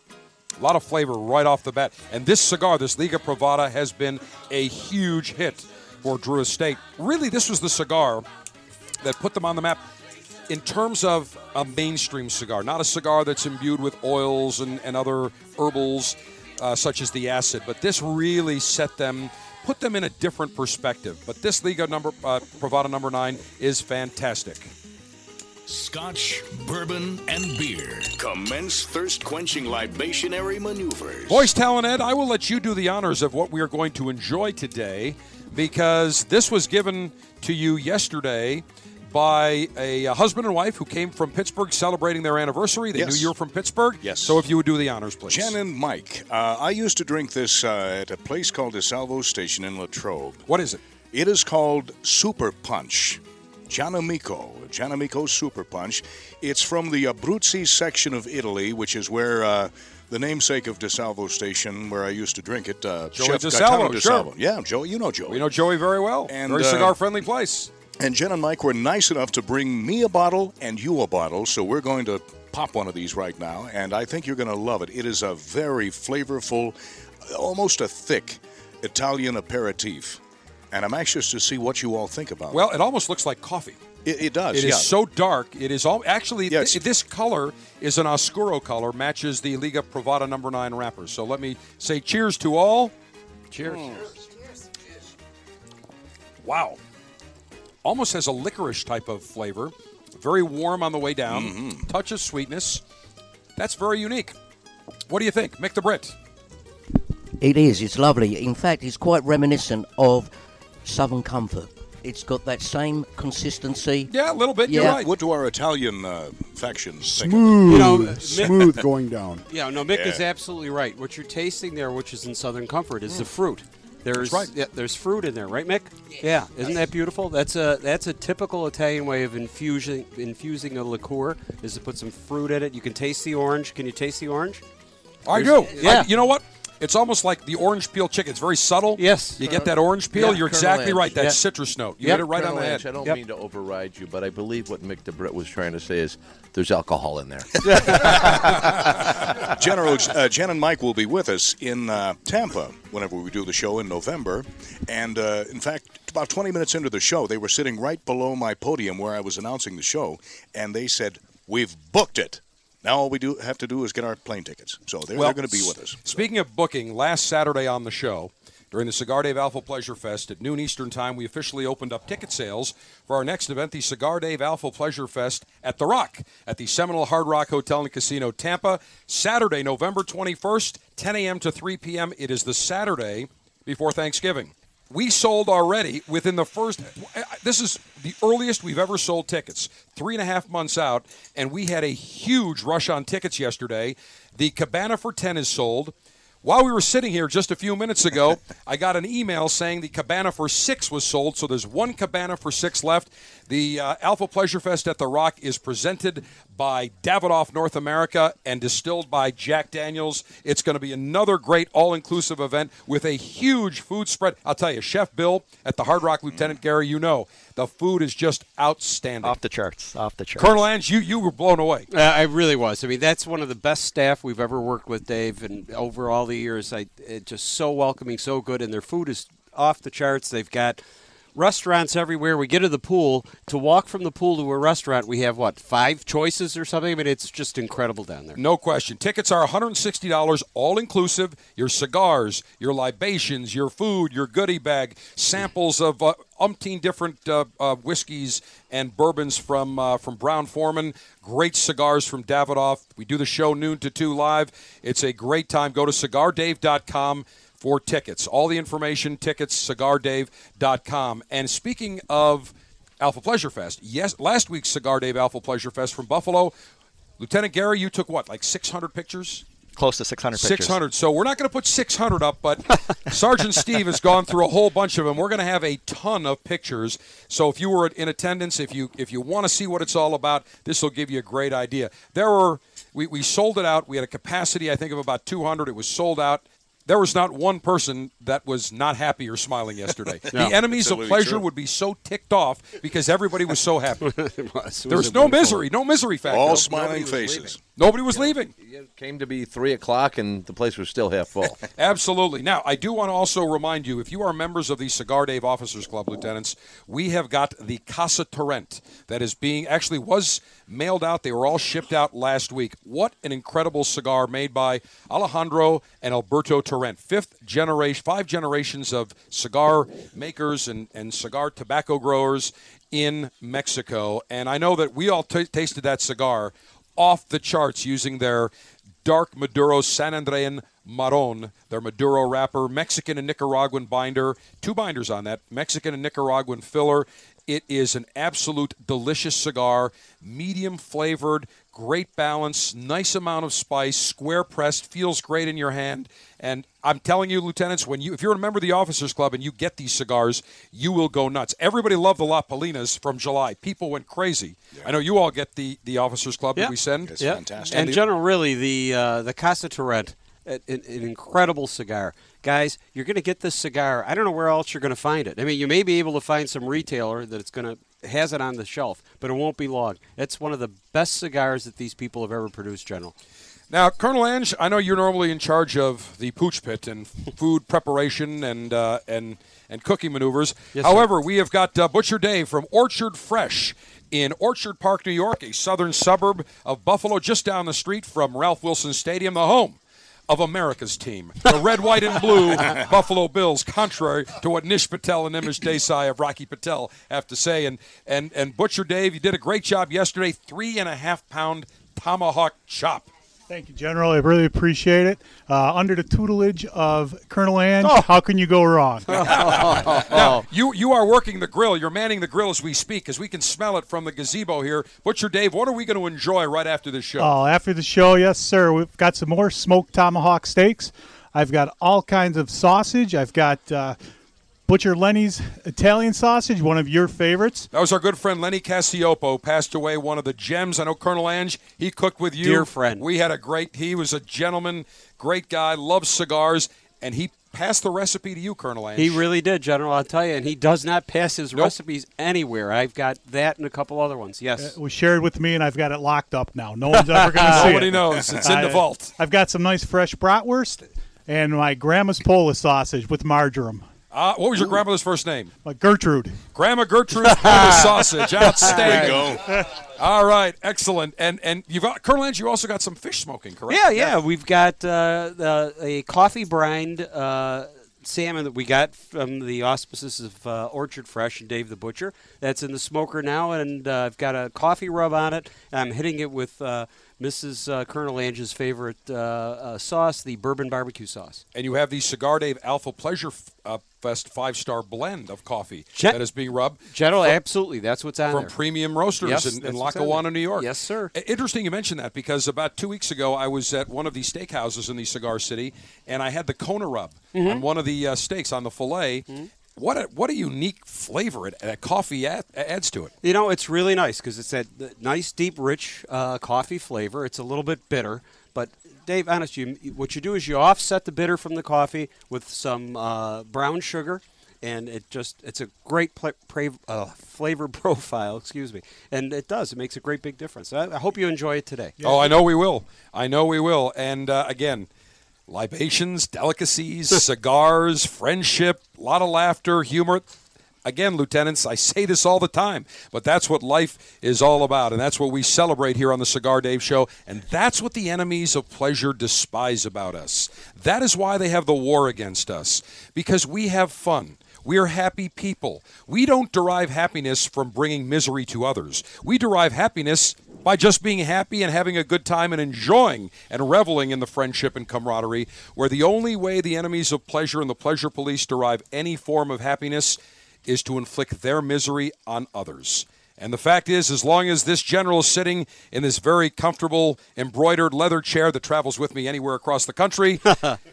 A lot of flavor right off the bat. And this cigar, this Liga Privada, has been a huge hit for Drew Estate. Really, this was the cigar that put them on the map in terms of a mainstream cigar, not a cigar that's imbued with oils and, and other herbals uh, such as the acid, but this really set them, put them in a different perspective. But this Liga number, uh, Privada number nine is fantastic. Scotch, bourbon, and beer. Commence thirst quenching libationary maneuvers. Voice talent Ed, I will let you do the honors of what we are going to enjoy today because this was given to you yesterday by a, husband and wife who came from Pittsburgh celebrating their anniversary. They Yes. knew you were from Pittsburgh. Yes. So if you would do the honors, please. Jen and Mike, uh, I used to drink this uh, at a place called DeSalvo Station in Latrobe. What is it? It is called Super Punch. Gianamico, Gianamico Super Punch. It's from the Abruzzi section of Italy, which is where uh, the namesake of DeSalvo Station, where I used to drink it, uh, Joey Chef DeSalvo, Gaetano sure. Yeah, Joey, you know Joey. We know Joey very well. And, very uh, cigar friendly place. And Jen and Mike were nice enough to bring me a bottle and you a bottle, so we're going to pop one of these right now, and I think you're going to love it. It is a very flavorful, almost a thick Italian aperitif, and I'm anxious to see what you all think about Well, it almost looks like coffee. it. It, it does. It is yeah. so dark. It is all actually Yes. th- this color is an Oscuro color, matches the Liga Privada number nine wrapper. So let me say cheers to all. Cheers. Cheers. Wow. Almost has a licorice type of flavor. Very warm on the way down. Mm-hmm. Touch of sweetness. That's very unique. What do you think, Mick the Brit? It is. It's lovely. In fact, it's quite reminiscent of Southern Comfort. It's got that same consistency. Yeah, a little bit. Yeah. What do our Italian uh, factions think? Smooth, You know, smooth going down. <laughs> Yeah, no, Mick is Yeah. absolutely right. What you're tasting there, which is in Southern Comfort, is the fruit. There's right. yeah, there's fruit in there, right, Mick? Yeah, isn't that beautiful? That's a that's a typical Italian way of infusing infusing a liqueur is to put some fruit in it. You can taste the orange. Can you taste the orange? I do. There's- Yeah. I- you know what? It's almost like the orange peel chicken. It's very subtle. Yes. You get that orange peel. Yeah, You're Colonel exactly Ange. right. That Yeah. citrus note. You Yep. hit it right Colonel on the Ange, head. I don't Yep. mean to override you, but I believe what Mick the Brit was trying to say is there's alcohol in there. <laughs> <laughs> General, uh, Jen and Mike will be with us in uh, Tampa whenever we do the show in November. And uh, in fact, about 20 minutes into the show, they were sitting right below my podium where I was announcing the show, and they said, We've booked it. Now all we do have to do is get our plane tickets. So they're, they're going to be with us. Speaking of booking, last Saturday on the show, during the Cigar Dave Alpha Pleasure Fest at noon Eastern Time, we officially opened up ticket sales for our next event, the Cigar Dave Alpha Pleasure Fest at The Rock at the Seminole Hard Rock Hotel and Casino, Tampa. Saturday, November 21st, 10 a.m. to 3 p.m. It is the Saturday before Thanksgiving. We sold already within the first. This is the earliest we've ever sold tickets, three and a half months out, and we had a huge rush on tickets yesterday. The Cabana for 10 is sold. While we were sitting here just a few minutes ago, <laughs> I got an email saying the Cabana for six was sold, so there's one Cabana for six left. The uh, Alpha Pleasure Fest at The Rock is presented by Davidoff North America and distilled by Jack Daniels. It's going to be another great all inclusive event with a huge food spread. I'll tell you, Chef Bill at the Hard Rock Lieutenant Gary, you know, the food is just outstanding. Off the charts. Off the charts. Colonel Ange, you, you were blown away. Uh, I really was. I mean, that's one of the best staff we've ever worked with, Dave. And over all the years, I it just so welcoming, so good, and their food is off the charts. They've got restaurants everywhere. We get to the pool to walk from the pool to a restaurant. We have what five choices or something. I mean, it's just incredible down there. No question. Tickets are $160 all inclusive. Your cigars, your libations, your food, your goodie bag, samples of uh, umpteen different uh, uh, whiskeys and bourbons from uh, from Brown-Forman. Great cigars from Davidoff. We do the show noon to 2 live. It's a great time. Go to cigardave.com for tickets. All the information, tickets, cigardave.com. And speaking of Alpha Pleasure Fest, yes, last week's Cigar Dave Alpha Pleasure Fest from Buffalo, Lieutenant Gary, you took what, like 600 pictures? Close to 600 pictures. 600. So we're not going to put 600 up, but <laughs> Sergeant Steve has gone through a whole bunch of them. We're going to have a ton of pictures. So if you were in attendance, if you if you want to see what it's all about, this will give you a great idea. There were we, we sold it out. We had a capacity, I think, of about 200. It was sold out. There was not one person that was not happy or smiling yesterday. <laughs> No. the enemies of pleasure true. would be so ticked off because everybody was so happy. <laughs> It was. It there was was no wonderful- misery, no misery factor. All smiling was faces. leaving. Nobody was leaving. It came to be three o'clock, and the place was still half full. <laughs> Absolutely. Now, I do want to also remind you if you are members of the Cigar Dave Officers Club, Lieutenants, we have got the Casa Turrent that is being actually was mailed out. They were all shipped out last week. What an incredible cigar made by Alejandro and Alberto Turrent. Fifth generation, five generations of cigar makers and, and cigar tobacco growers in Mexico. And I know that we all t- tasted that cigar off the charts using their dark Maduro San Andrés Marron, their Maduro wrapper, Mexican and Nicaraguan binder, two binders on that, Mexican and Nicaraguan filler. It is an absolute delicious cigar, medium flavored, great balance, nice amount of spice, square pressed, feels great in your hand. And I'm telling you, lieutenants, when you if you're a member of the officers club and you get these cigars, you will go nuts. Everybody loved the La Palinas from July. People went crazy. I know you all get the the officers club that we send. Yeah. Fantastic. And the- General, really, the uh, the Casa Turrent, an, an an incredible cigar. Guys, you're going to get this cigar. I don't know where else you're going to find it. I mean, you may be able to find some retailer that it's going to has it on the shelf, but it won't be long. It's one of the best cigars that these people have ever produced, General. Now, Colonel Ange, I know you're normally in charge of the pooch pit and <laughs> food preparation and uh, and and cooking maneuvers. Yes, sir. However, we have got uh, Butcher Dave from Orchard Fresh in Orchard Park, New York, a southern suburb of Buffalo, just down the street from Ralph Wilson Stadium, the home of America's team, the red, white, and blue <laughs> Buffalo Bills. Contrary to what Nish Patel and Nimish Desai of Rocky Patel have to say, and and and Butcher Dave, you did a great job yesterday. Three and a half pound tomahawk chop. Thank you, General. I really appreciate it. Uh, under the tutelage of Colonel Ange, Oh. how can you go wrong? <laughs> now, you you are working the grill. You're manning the grill as we speak, because we can smell it from the gazebo here. Butcher Dave, what are we going to enjoy right after the show? Oh, after the show, yes, sir. We've got some more smoked tomahawk steaks. I've got all kinds of sausage. I've got uh, Butcher Lenny's Italian sausage, one of your favorites. That was our good friend Lenny Cassiopo, passed away. One of the gems. I know Colonel Ange. He cooked with you, Dear friend. We had a great. He was a gentleman, great guy, loves cigars, and he passed the recipe to you, Colonel Ange. He really did, General. I'll tell you, and he does not pass his Nope. recipes anywhere. I've got that and a couple other ones. Yes. Uh, it was shared with me, and I've got it locked up now. No one's ever going <laughs> to see it. Nobody knows. It's in the <laughs> uh, vault. I've got some nice fresh bratwurst and my grandma's Polish sausage with marjoram. Uh, what was your grandmother's first name? Uh, Gertrude. Grandma Gertrude's <laughs> Polish sausage. Outstanding. There you go. All right, excellent. And and you've got, Colonel Ange. You also got some fish smoking, correct? Yeah, yeah. We've got uh, the, a coffee brined uh, salmon that we got from the auspices of uh, Orchard Fresh and Dave the Butcher. That's in the smoker now, and uh, I've got a coffee rub on it. I'm hitting it with uh, Mrs. Uh, Colonel Ange's favorite uh, uh, sauce, the bourbon barbecue sauce. And you have the Cigar Dave Alpha Pleasure uh, Fest five star blend of coffee Gen- that is being rubbed. General, from, absolutely. That's what's on there. from there. Premium Roasters Yes, in, in that's what's on Lackawanna. New York. Yes, sir. Interesting you mentioned that because about two weeks ago I was at one of the steakhouses in the Cigar City and I had the Kona rub Mhm. on one of the uh, steaks on the fillet. What a what a unique flavor it, that coffee add, adds to it. You know, it's really nice because it's that that nice, deep, rich uh, coffee flavor. It's a little bit bitter, but Dave, honest, you what you do is you offset the bitter from the coffee with some uh, brown sugar, and it just it's a great pla pra- uh, flavor <laughs> profile. Excuse me, and it does. It makes a great big difference. I, I hope you enjoy it today. Oh, I know we will. I know we will. And uh, again, libations, delicacies, <laughs> cigars, friendship, a lot of laughter, humor. Again, lieutenants, I say this all the time, but that's what life is all about, and that's what we celebrate here on the Cigar Dave Show, and that's what the enemies of pleasure despise about us. That is why they have the war against us, because we have fun. We are happy people. We don't derive happiness from bringing misery to others. We derive happiness by just being happy and having a good time and enjoying and reveling in the friendship and camaraderie, where the only way the enemies of pleasure and the pleasure police derive any form of happiness is to inflict their misery on others. And the fact is, as long as this general is sitting in this very comfortable embroidered leather chair that travels with me anywhere across the country,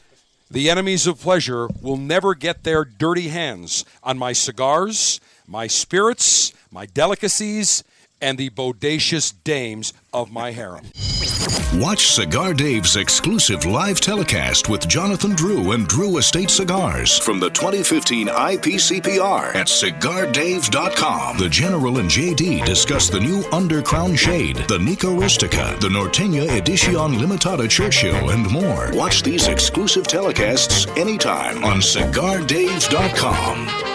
<laughs> the enemies of pleasure will never get their dirty hands on my cigars, my spirits, my delicacies, and the bodacious dames of my harem. Watch Cigar Dave's exclusive live telecast with Jonathan Drew and Drew Estate Cigars from the 2015 IPCPR at cigardave.com. The General and JD discuss the new Undercrown Shade, the Nica Rustica, the Norteña Edición Limitada Churchill, and more. Watch these exclusive telecasts anytime on cigardave.com.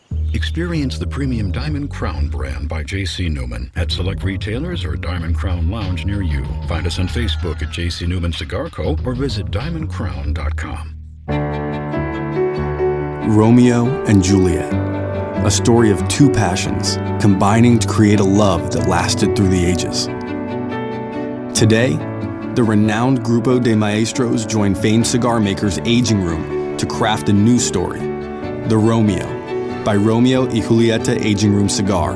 Experience the premium Diamond Crown brand by J.C. Newman at select retailers or Diamond Crown Lounge near you. Find us on Facebook at J.C. Newman Cigar Co. or visit diamondcrown.com. Romeo and Juliet, a story of two passions combining to create a love that lasted through the ages. Today, the renowned Grupo de Maestros join famed cigar makers' aging room to craft a new story, The Romeo, by Romeo y Julieta Aging Room Cigar.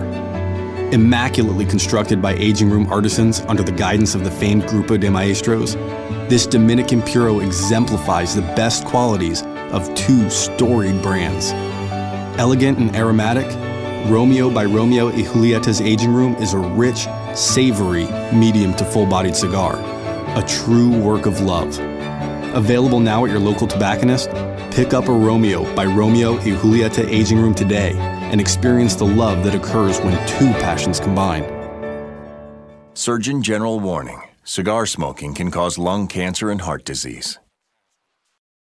Immaculately constructed by aging room artisans under the guidance of the famed Grupo de Maestros, this Dominican Puro exemplifies the best qualities of two storied brands. Elegant and aromatic, Romeo by Romeo y Julieta's Aging Room is a rich, savory, medium to full bodied cigar, a true work of love. Available now at your local tobacconist, pick up a Romeo by Romeo y Julieta Aging Room today and experience the love that occurs when two passions combine. Surgeon General warning cigar smoking can cause lung cancer and heart disease.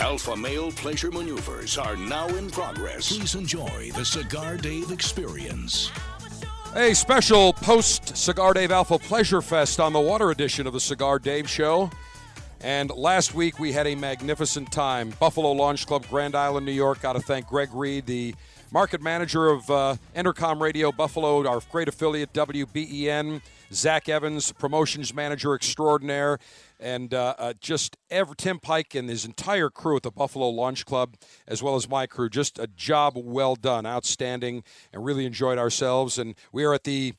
Alpha male pleasure maneuvers are now in progress. Please enjoy the Cigar Dave experience. A special post Cigar Dave Alpha Pleasure Fest on the water edition of the Cigar Dave Show. And last week we had a magnificent time. Buffalo Launch Club, Grand Island, New York. Got to thank Greg Reed, the market manager of uh, Entercom Radio Buffalo, our great affiliate WBEN. Zach Evans, promotions manager extraordinaire, and uh, uh, just ever, Tim Pike and his entire crew at the Buffalo Launch Club, as well as my crew. Just a job well done, outstanding, and really enjoyed ourselves. And we are at the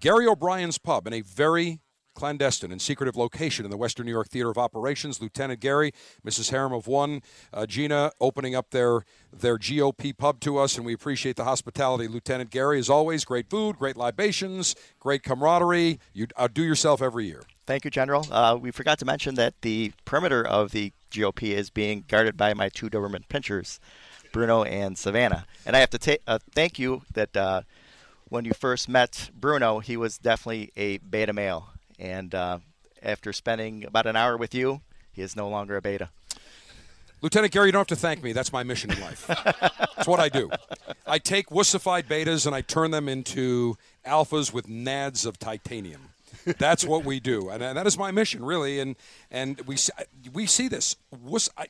Gary O'Brien's Pub in a very clandestine and secretive location in the Western New York Theater of Operations. Lieutenant Gary, Mrs. Harem of One, uh, Gina opening up their their GOP pub to us, and we appreciate the hospitality. Lieutenant Gary, as always, great food, great libations, great camaraderie. You outdo yourself every year. Thank you, General. Uh, we forgot to mention that the perimeter of the GOP is being guarded by my two Doberman pinschers, Bruno and Savannah. And I have to ta- uh, thank you that uh, when you first met Bruno, he was definitely a beta male. And uh, after spending about an hour with you, he is no longer a beta. Lieutenant Gary, you don't have to thank me. That's my mission in life. That's what I do. I take wussified betas and I turn them into alphas with nads of titanium. That's what we do, and, and that is my mission, really. And and we we see this.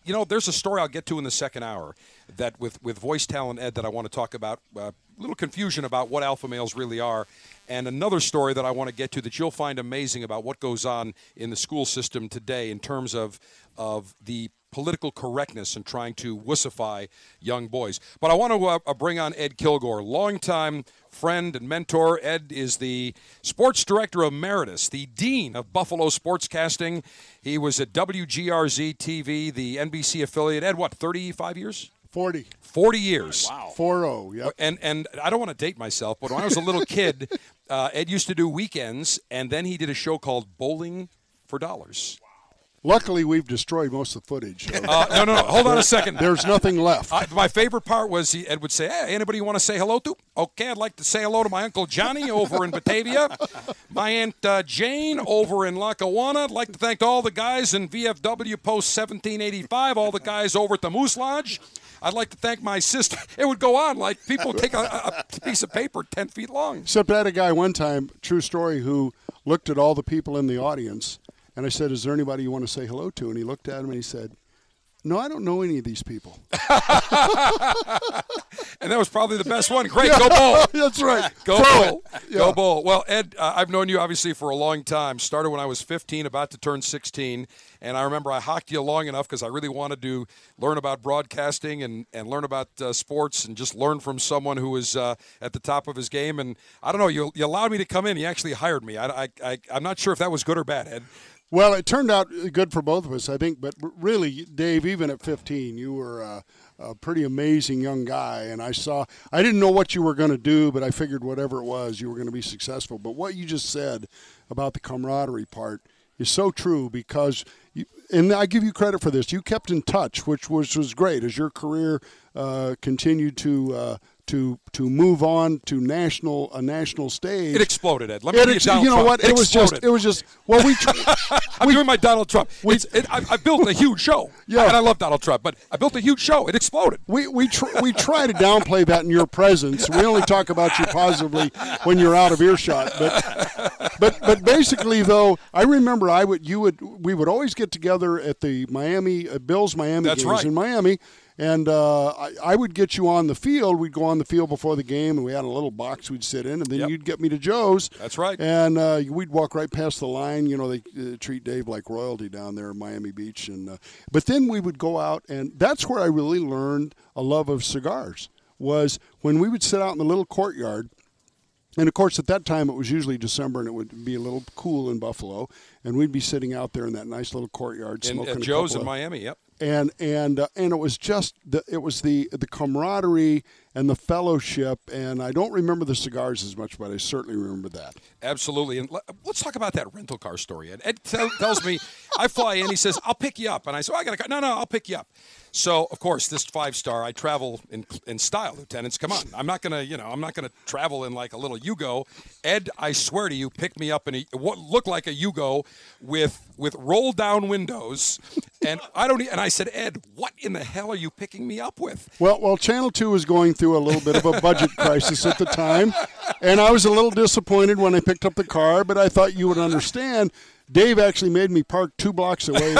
You know, there's a story I'll get to in the second hour that with with voice talent Ed that I want to talk about. Uh, little confusion about what alpha males really are, and another story that I want to get to that you'll find amazing about what goes on in the school system today in terms of of the political correctness and trying to wussify young boys. But I want to uh, bring on Ed Kilgore, longtime friend and mentor. Ed is the sports director emeritus, the dean of Buffalo Sportscasting. He was at WGRZ TV, the NBC affiliate. Ed, what, 35 years? 40. 40 years. Wow. 4 yep. And and I don't want to date myself, but when I was a little <laughs> kid, uh, Ed used to do weekends, and then he did a show called Bowling for Dollars. Luckily, we've destroyed most of the footage. <laughs> Uh, no, no, no. Hold on a second. There's nothing left. I, my favorite part was he, Ed would say, "Hey, anybody you want to say hello to? Okay, I'd like to say hello to my uncle Johnny over in Batavia, my aunt uh, Jane over in Lackawanna. I'd like to thank all the guys in VFW Post 1785, all the guys over at the Moose Lodge." I'd like to thank my sister. <laughs> It would go on like people take a, a piece of paper ten feet long. Except I had a guy one time, true story, who looked at all the people in the audience, and I said, "Is there anybody you want to say hello to?" And he looked at him and he said, "No, I don't know any of these people." <laughs> and that was probably the best one. Great, go bowl. <laughs> That's right. Go Throw bowl. it. Go Yeah. bowl. Well, Ed, uh, I've known you obviously for a long time. Started when I was 15, about to turn 16, and I remember I hocked you long enough because I really wanted to learn about broadcasting and, and learn about uh, sports and just learn from someone who was uh, at the top of his game. And I don't know, you, you allowed me to come in. You actually hired me. I, I, I, I'm not sure if that was good or bad, Ed. Well, it turned out good for both of us, I think. But really, Dave, even at 15, you were uh, a pretty amazing young guy. And I saw, I didn't know what you were going to do, but I figured whatever it was, you were going to be successful. But what you just said about the camaraderie part is so true because, you, and I give you credit for this, you kept in touch, which was, was great as your career uh, continued to. Uh, to, to move on to national a national stage, It exploded, Ed. Let me It ex- Donald you know Trump. what? It It, was just exploded. it was just well we tr- <laughs> I'm doing my Donald Trump. It's, it, I, I built a huge show. Yeah. And I love Donald Trump, but I built a huge show. It exploded. We we tr- we try to downplay that in your presence. We only talk about you positively when you're out of earshot. But but but basically, though, I remember I would you would we would always get together at the Miami uh, Bills Miami That's games right. in Miami. And uh, I, I would get you on the field. We'd go on the field before the game, and we had a little box we'd sit in, and then you'd get me to Joe's. That's right. And uh, we'd walk right past the line. You know, they uh, treat Dave like royalty down there in Miami Beach. And uh, but then we would go out, and that's where I really learned a love of cigars. Was when we would sit out in the little courtyard. And of course, at that time, it was usually December, and it would be a little cool in Buffalo, and we'd be sitting out there in that nice little courtyard, In, smoking at a Joe's in Miami, yep. And and uh, and it was just the it was the the camaraderie and the fellowship and I don't remember the cigars as much but I certainly remember that. Absolutely. And let's talk about that rental car story. Ed, tell, tells me, I fly in, he says, I'll pick you up. And I oh, I got to No, no, I'll pick you up. So, of course, this five star, I travel in, in style, lieutenants. Come on. I'm not going to, you know, I'm not going to travel in like a little Yugo. Ed, I swear to you, picked me up in a, what looked like a Yugo with with roll down windows. And I don't, and I said, Ed, what in the hell are you picking me up with? Well, well, Channel Two was going through a little bit of a budget <laughs> crisis at the time, and I was a little disappointed when I picked up the car. But I thought you would understand. Dave actually made me park two blocks away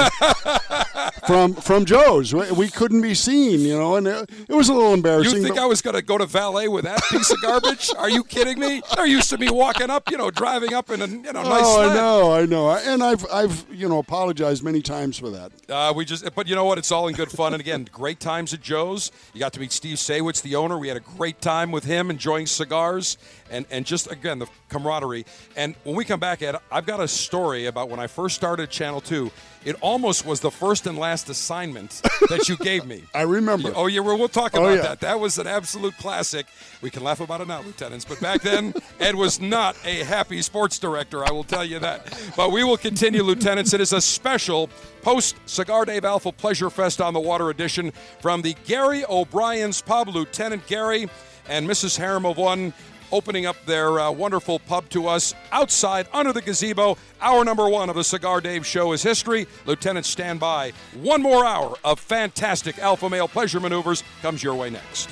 <laughs> from from Joe's. We couldn't be seen, you know, and it, it was a little embarrassing. You think I was going to go to valet with that piece of garbage? Are you kidding me? They're used to me walking up, you know, driving up in a you know nice. oh, I know, I know, and I've I've you know apologized many times for that. Uh, we just, but you know what? It's all in good fun. And again, great times at Joe's. You got to meet Steve Sawitz, the owner. We had a great time with him, enjoying cigars and and just again the camaraderie. And when we come back, Ed, I've got a story about when I first started Channel Two. It almost was the first and last assignment that you gave me. <laughs> I remember. Oh yeah, well, we'll talk Oh, about yeah. that. That was an absolute classic. We can laugh about it now, lieutenants, but back then <laughs> Ed was not a happy sports director. I will tell you that. But we will continue, lieutenants. It is a special post Cigar Dave Alpha Pleasure Fest on the Water edition from the Gary O'Brien's Pub. Lieutenant Gary and Mrs. Harem of One opening up their uh, wonderful pub to us outside under the gazebo. Hour number one of the Cigar Dave Show is history. Lieutenants, stand by. One more hour of fantastic alpha male pleasure maneuvers comes your way next.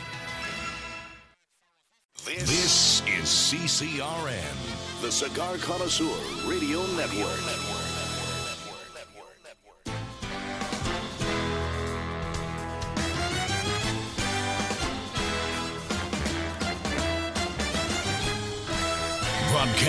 This is CCRN. the Cigar Connoisseur Radio Network.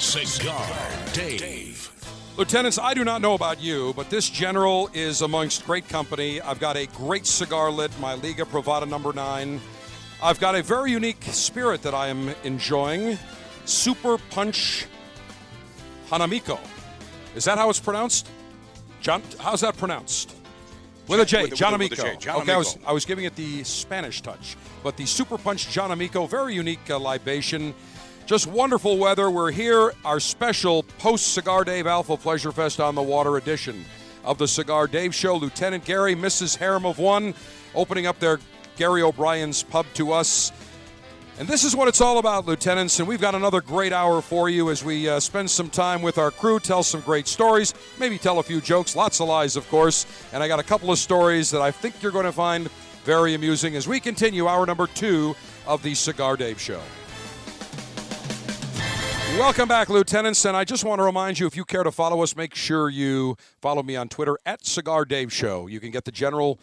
Cigar Dave. Lieutenants, I do not know about you, but this general is amongst great company. I've got a great cigar lit, my Liga Privada number nine. I've got a very unique spirit that I am enjoying. Super Punch Hanamiko. Is that how it's pronounced? John, how's that pronounced? With a J, With John with a- with a Amico. J, John okay, I was, I was giving it the Spanish touch. But the Super Punch John Amico, very unique uh, libation. Just wonderful weather. We're here, our special post Cigar Dave Alpha Pleasure Fest on the Water edition of the Cigar Dave Show. Lieutenant Gary, Mrs. Harem of One, opening up their Gary O'Brien's pub to us. And this is what it's all about, Lieutenants. And we've got another great hour for you as we uh, spend some time with our crew, tell some great stories, maybe tell a few jokes, lots of lies, of course. And I got a couple of stories that I think you're going to find very amusing as we continue hour number two of the Cigar Dave Show. Welcome back, Lieutenants. And I just want to remind you if you care to follow us, make sure you follow me on Twitter at Cigar Dave Show. You can get the general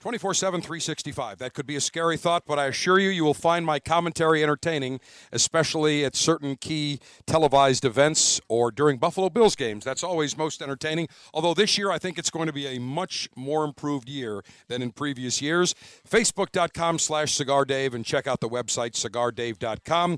24 7, 365. That could be a scary thought, but I assure you, you will find my commentary entertaining, especially at certain key televised events or during Buffalo Bills games. That's always most entertaining. Although this year, I think it's going to be a much more improved year than in previous years. Facebook.com slash Cigar Dave and check out the website, cigardave.com.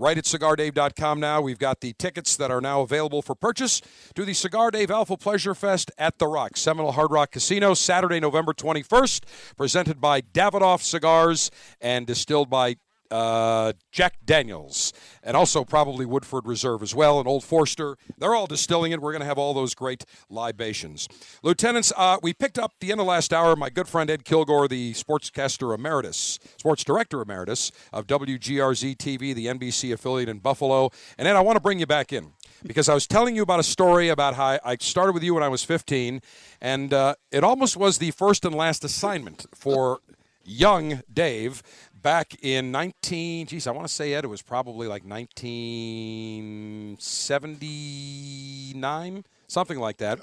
Right at cigardave.com now, we've got the tickets that are now available for purchase. To the Cigar Dave Alpha Pleasure Fest at the Rock, Seminole Hard Rock Casino, Saturday, November 21st, presented by Davidoff Cigars and distilled by uh, Jack Daniels, and also probably Woodford Reserve as well, and Old Forester. They're all distilling it. We're going to have all those great libations. Lieutenants, uh, we picked up the end of last hour. My good friend Ed Kilgore, the sportscaster emeritus, sports director emeritus of WGRZ TV, the NBC affiliate in Buffalo. And Ed, I want to bring you back in because I was telling you about a story about how I started with you when I was 15, and uh, it almost was the first and last assignment for young Dave back in 19 geez i want to say ed it was probably like 1979 something like that.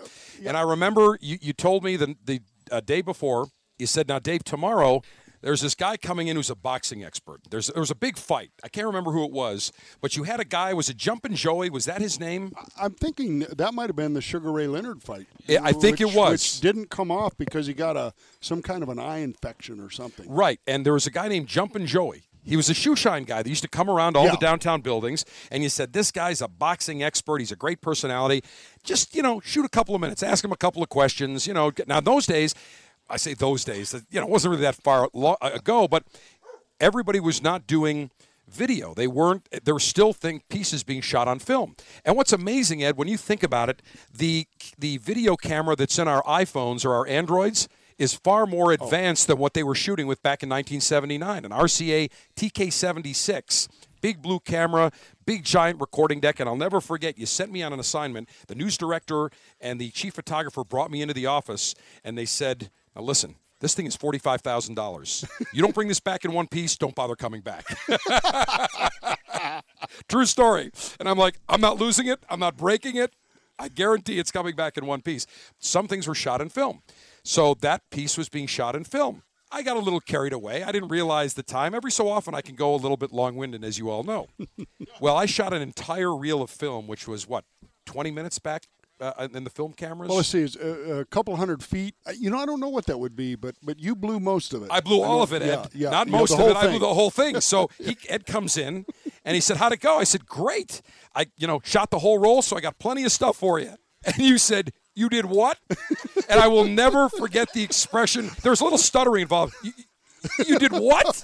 And i remember you, you told me the, the uh, day before you said now dave tomorrow there's this guy coming in who's a boxing expert. There's there was a big fight. I can't remember who it was, but you had a guy. Was it Jumpin' Joey? Was that his name? I'm thinking that might have been the Sugar Ray Leonard fight. Yeah, I think which- it was. Which didn't come off because he got a some kind of an eye infection or something. Right, and there was a guy named Jumpin' Joey. He was a shoe shine guy that used to come around all Yeah. the downtown buildings, and you said, This guy's a boxing expert. He's a great personality. Just, you know, shoot a couple of minutes, ask him a couple of questions. You know, now, those days, I say those days, you know, it wasn't really that far uh, ago, but everybody was not doing video. They weren't. There were still thing pieces being shot on film. And what's amazing, Ed, when you think about it, the the video camera that's in our iPhones or our Androids is far more oh. advanced than what they were shooting with back in 1979. An RCA TK76. Big blue camera, big giant recording deck, and I'll never forget. You sent me on an assignment. The news director and the chief photographer brought me into the office, and they said, "Now listen, this thing is forty-five thousand dollars. You don't bring this back in one piece, don't bother coming back." <laughs> True story. And I'm like, I'm not losing it. I'm not breaking it. I guarantee it's coming back in one piece. Some things were shot in film. So that piece was being shot in film. I got a little carried away. I didn't realize the time. Every so often, I can go a little bit long winded, as you all know. <laughs> well, I shot an entire reel of film, which was what, 20 minutes back uh, in the film cameras? Well, let's see, it's a, a couple hundred feet. Uh, You know, I don't know what that would be, but but you blew most of it. I blew all know- of it, Ed. Yeah, yeah. Not most of it. I blew the whole thing. <laughs> So he, Ed comes in, and he said, "How'd it go?" I said, "Great. I, you know, shot the whole roll, so I got plenty of stuff for you." <laughs> And you said, "You did what?" <laughs> and I will never forget the expression. There's a little stuttering involved. You, you did what?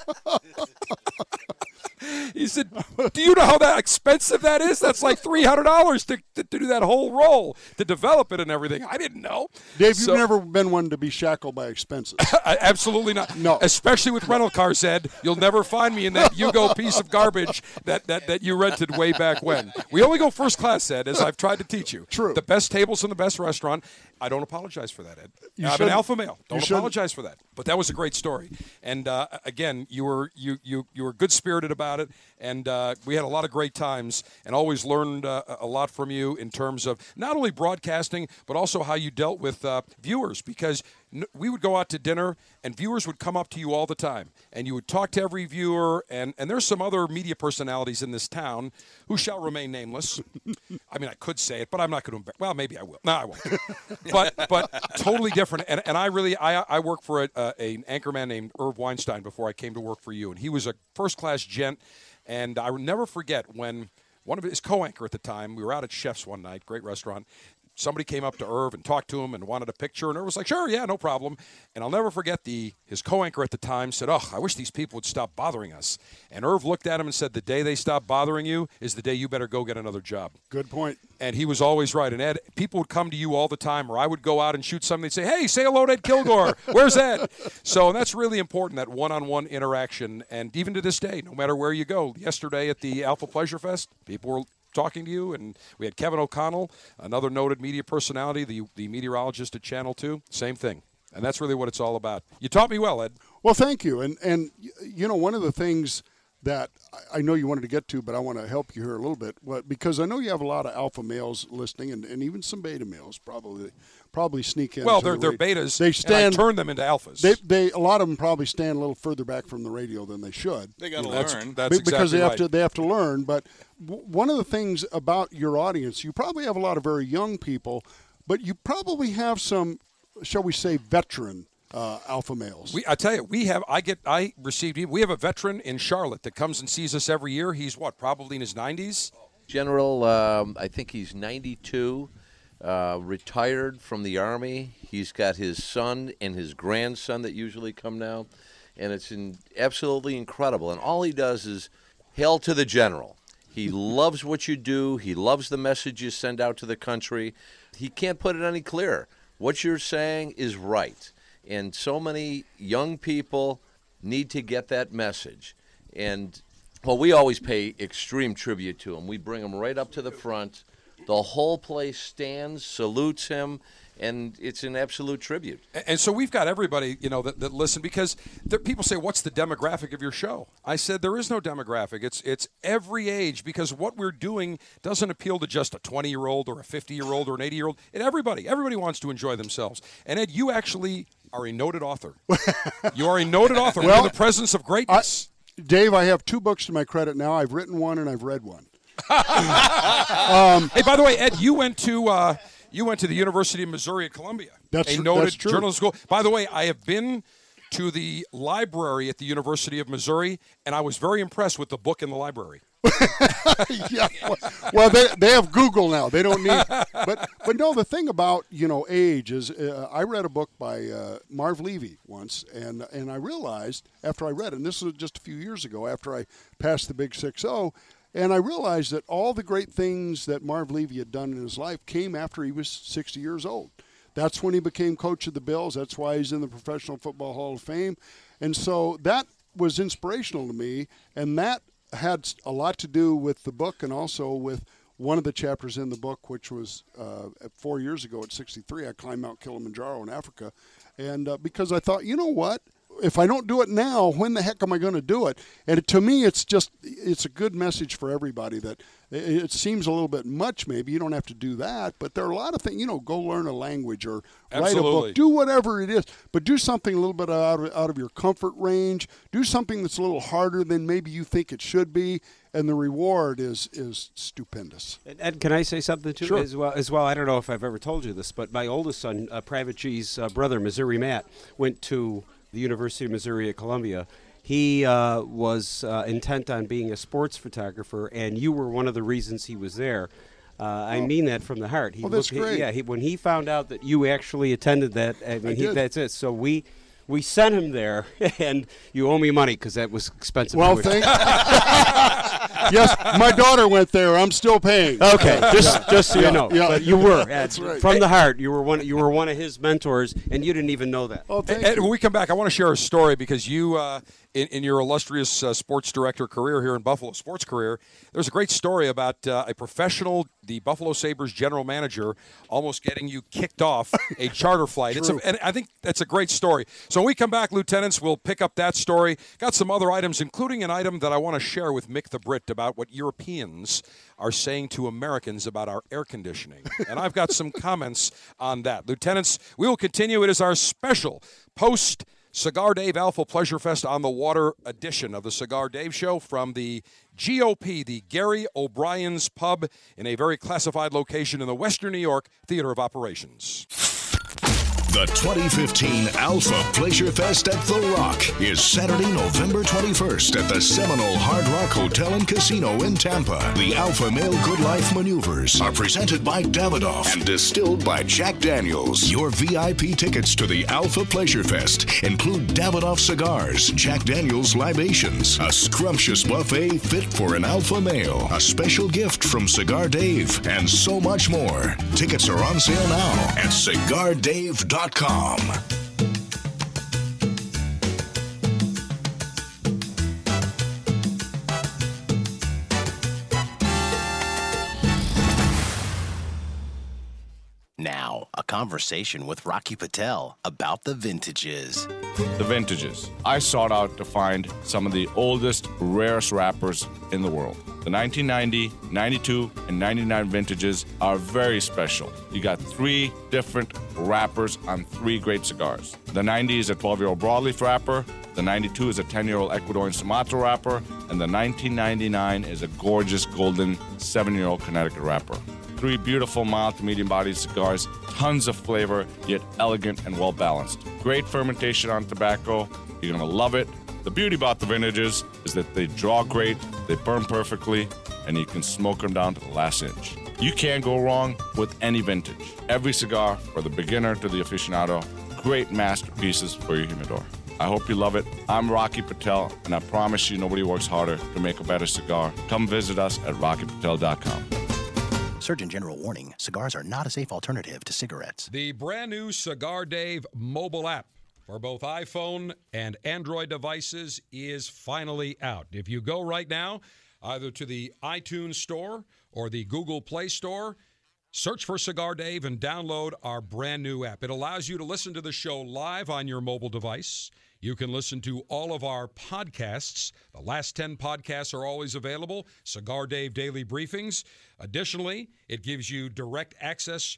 <laughs> He said, "Do you know how that expensive that is? That's like three hundred dollars to, to do that whole roll to develop it and everything." I didn't know. Dave, So- you've never been one to be shackled by expenses. <laughs> Absolutely not. No. Especially with rental cars, Ed. You'll never find me in that Yugo <laughs> piece of garbage that, that, that you rented way back when. We only go first class, Ed, as I've tried to teach you. True. The best tables in the best restaurant. I don't apologize for that, Ed. You I'm an alpha male. Don't apologize for that. But that was a great story. And uh, again, you were you you you were good spirited about it, and uh, we had a lot of great times, and always learned uh, a lot from you in terms of not only broadcasting, but also how you dealt with uh, viewers. Because we would go out to dinner, and viewers would come up to you all the time, and you would talk to every viewer. And and there's some other media personalities in this town who shall remain nameless. I mean, I could say it, but I'm not going to. Well, maybe I will. No, I won't. <laughs> but but totally different. And, and I really I I work for a, uh, an anchorman named Irv Weinstein before I came to work for you, and he was a first class gent. And I will never forget when one of his co-anchor at the time, we were out at Chef's one night, great restaurant. Somebody came up to Irv and talked to him and wanted a picture, and Irv was like, "Sure, yeah, no problem." And I'll never forget the his co-anchor at the time said, "Oh, I wish these people would stop bothering us." And Irv looked at him and said, "The day they stop bothering you is the day you better go get another job." Good point. And he was always right. And Ed, people would come to you all the time, or I would go out and shoot something. They'd say, "Hey, say hello to Ed Kilgore. Where's Ed?" So that's really important that one-on-one interaction. And even to this day, no matter where you go, yesterday at the Alpha Pleasure Fest, people were talking to you, and we had Kevin O'Connell, another noted media personality, the the meteorologist at Channel Two. Same thing. And that's really what it's all about. You taught me well, Ed. Well, thank you. And and you know, one of the things that I- know you wanted to get to, but I want to help you here a little bit, what, because I know you have a lot of alpha males listening, and, and even some beta males probably probably sneak in. Well, they're- the they're betas, They and I stand. turn them into alphas. They, they a lot of them probably stand a little further back from the radio than they should. They gotta You That's- learn. that's Be- because exactly they have right. to they have to learn. But w- one of the things about your audience, you probably have a lot of very young people, but you probably have some, shall we say, veteran uh, alpha males. We, I tell you, we have. I get. I received. We have a veteran in Charlotte that comes and sees us every year. He's what, probably in his nineties. General, um, I think he's 92, uh, retired from the Army. He's got his son and his grandson that usually come now, and it's in, absolutely incredible. And all he does is hail to the general. He <laughs> loves what you do, he loves the message you send out to the country. He can't put it any clearer. What you're saying is right. And so many young people need to get that message. And well, we always pay extreme tribute to him. We bring him right up to the front. The whole place stands, salutes him, and it's an absolute tribute. And, and so we've got everybody, you know, that, that listen because there, people say, "What's the demographic of your show?" I said, "There is no demographic. It's it's every age because what we're doing doesn't appeal to just a 20 year old or a 50 year old or an 80 year old. And everybody, everybody wants to enjoy themselves. And Ed, you actually are a noted author. <laughs> you are a noted author. We're in the presence of greatness. Dave, I have two books to my credit now. I've written one and I've read one. Um, hey, by the way, Ed, you went to uh, you went to the University of Missouri at Columbia. That's a noted that's true. journalism school. By the way, I have been to the library at the University of Missouri, and I was very impressed with the book in the library. <laughs> yeah. Well, they, they have Google now. They don't need. But but no, the thing about you know age is, uh, I read a book by uh, Marv Levy once, and and I realized after I read it, and this was just a few years ago after I passed the Big Six Zero. And I realized that all the great things that Marv Levy had done in his life came after he was 60 years old. That's when he became coach of the Bills. That's why he's in the Professional Football Hall of Fame. And so that was inspirational to me. And that had a lot to do with the book and also with one of the chapters in the book, which was uh, four years ago at 63. I climbed Mount Kilimanjaro in Africa. And uh, because I thought, you know what? If I don't do it now, when the heck am I going to do it? And to me, it's just it's a good message for everybody that it it seems a little bit much. Maybe you don't have to do that, but there are a lot of things. You know, go learn a language or write a book, do whatever it is, but do something a little bit out of, out of your comfort range. Do something that's a little harder than maybe you think it should be, and the reward is is stupendous. Ed, Ed, can I say something too Sure. as well? As well, I don't know if I've ever told you this, but my oldest son, uh, Private G's uh, brother, Missouri Matt, went to the University of Missouri at Columbia. He uh, was uh, intent on being a sports photographer, and you were one of the reasons he was there. Uh, I mean that from the heart. He Oh, that's looked- he- yeah, he, when he found out that you actually attended that, I mean, I he, that's it. So we we sent him there, <laughs> and you owe me money because that was expensive. Well, tuition. thank. <laughs> <laughs> yes, my daughter went there. I'm still paying. Okay, just Yeah. just so Yeah, you know, yeah. but you were That's right. from the heart. You were one. You were one of his mentors, and you didn't even know that. Oh, And, and when we come back, I want to share a story because you, uh, in, in your illustrious uh, sports director career here in Buffalo, sports career, there's a great story about uh, a professional, the Buffalo Sabres general manager, almost getting you kicked off <laughs> a charter flight. It's a, and I think that's a great story. So when we come back, lieutenants, we'll pick up that story. Got some other items, including an item that I want to share with Mick the Brit about what Europeans are saying to Americans about our air conditioning. and I've got some comments on that. Lieutenants, we will continue. It is our special post Cigar Dave Alpha Pleasure Fest on the Water edition of the Cigar Dave Show from the GOP, the Gary O'Brien's Pub, in a very classified location in the Western New York Theater of Operations. The 2015 Alpha Pleasure Fest at The Rock is Saturday, November 21st at the Seminole Hard Rock Hotel and Casino in Tampa. The Alpha Male Good Life Maneuvers are presented by Davidoff and distilled by Jack Daniels. Your VIP tickets to the Alpha Pleasure Fest include Davidoff cigars, Jack Daniels libations, a scrumptious buffet fit for an alpha male, a special gift from Cigar Dave, and so much more. Tickets are on sale now at cigardave.com. Now, a conversation with Rocky Patel about the vintages. The vintages. I sought out to find some of the oldest, rarest wrappers in the world. The 1990, 92, and 99 vintages are very special. You got three different wrappers on three great cigars. The 90 is a 12 year old broadleaf wrapper, the 92 is a 10 year old Ecuadorian Sumatra wrapper, and the 1999 is a gorgeous golden 7 year old Connecticut wrapper. Three beautiful, mild to medium bodied cigars, tons of flavor, yet elegant and well balanced. Great fermentation on tobacco. You're gonna love it. The beauty about the vintages is that they draw great, they burn perfectly, and you can smoke them down to the last inch. You can't go wrong with any vintage. Every cigar, for the beginner to the aficionado, great masterpieces for your humidor. I hope you love it. I'm Rocky Patel, and I promise you nobody works harder to make a better cigar. Come visit us at rockypatel.com. Surgeon General warning cigars are not a safe alternative to cigarettes. The brand new Cigar Dave mobile app for both iPhone and Android devices is finally out. If you go right now, either to the iTunes Store or the Google Play Store, search for Cigar Dave and download our brand new app. It allows you to listen to the show live on your mobile device. You can listen to all of our podcasts. The last 10 podcasts are always available. Cigar Dave Daily Briefings. Additionally, it gives you direct access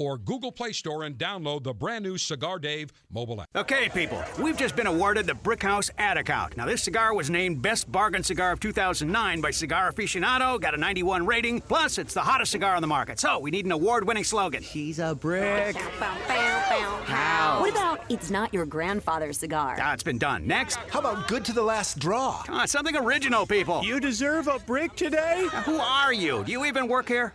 or Google Play Store and download the brand new Cigar Dave mobile app. Okay, people, we've just been awarded the Brickhouse Ad Account. Now, this cigar was named Best Bargain Cigar of 2009 by Cigar Aficionado, got a 91 rating, plus it's the hottest cigar on the market. So, we need an award winning slogan. She's a brick. How? What about it's not your grandfather's cigar? Ah, it's been done. Next. How about good to the last draw? Come on, something original, people. You deserve a brick today? who are you? Do you even work here?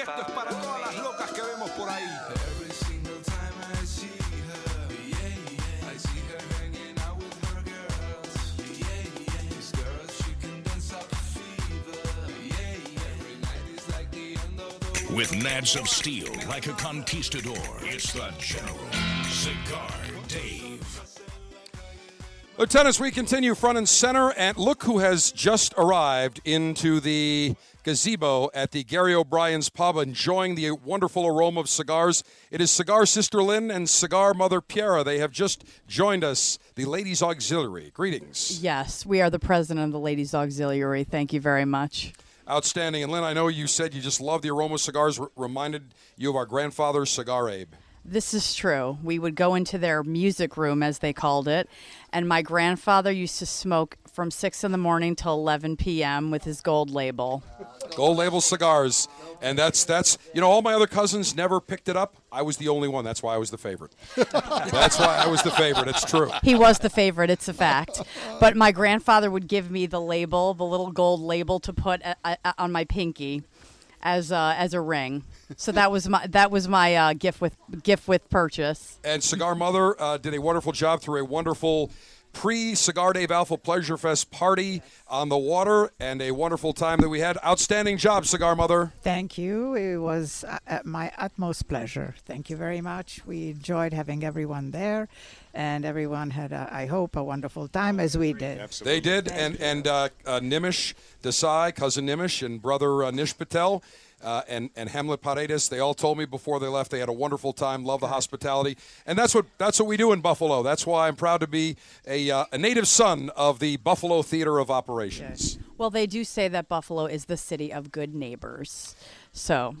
Esto es para todas las locas que vemos por ahí. With nads of steel like a conquistador, it's the General Cigar Dave. Lieutenants, we continue front and center, and look who has just arrived into the gazebo at the Gary O'Brien's Pub, enjoying the wonderful aroma of cigars. It is Cigar Sister Lynn and Cigar Mother Piera. They have just joined us, the Ladies Auxiliary. Greetings. Yes, we are the president of the Ladies Auxiliary. Thank you very much. Outstanding. And Lynn, I know you said you just love the aroma of cigars, r- reminded you of our grandfather, Cigar Abe. This is true. We would go into their music room, as they called it, and my grandfather used to smoke from 6 in the morning till 11 p.m. with his gold label. Gold label cigars. And that's, that's you know, all my other cousins never picked it up. I was the only one. That's why I was the favorite. <laughs> that's why I was the favorite. It's true. He was the favorite, it's a fact. But my grandfather would give me the label, the little gold label to put uh, uh, on my pinky as uh, as a ring. So that was my that was my uh, gift with gift with purchase. And Cigar Mother uh, did a wonderful job through a wonderful pre Cigar Dave Alpha Pleasure Fest party on the water and a wonderful time that we had. Outstanding job, Cigar Mother. Thank you. It was uh, uh, my utmost pleasure. Thank you very much. We enjoyed having everyone there, and everyone had, uh, I hope, a wonderful time as we did. They did, and and uh, uh, Nimish Desai, cousin Nimish, and brother uh, Nish Patel. Uh, and and Hamlet Paredes, they all told me before they left they had a wonderful time, love the hospitality, and that's what that's what we do in Buffalo. That's why I'm proud to be a, uh, a native son of the Buffalo Theater of Operations. Well, they do say that Buffalo is the city of good neighbors. So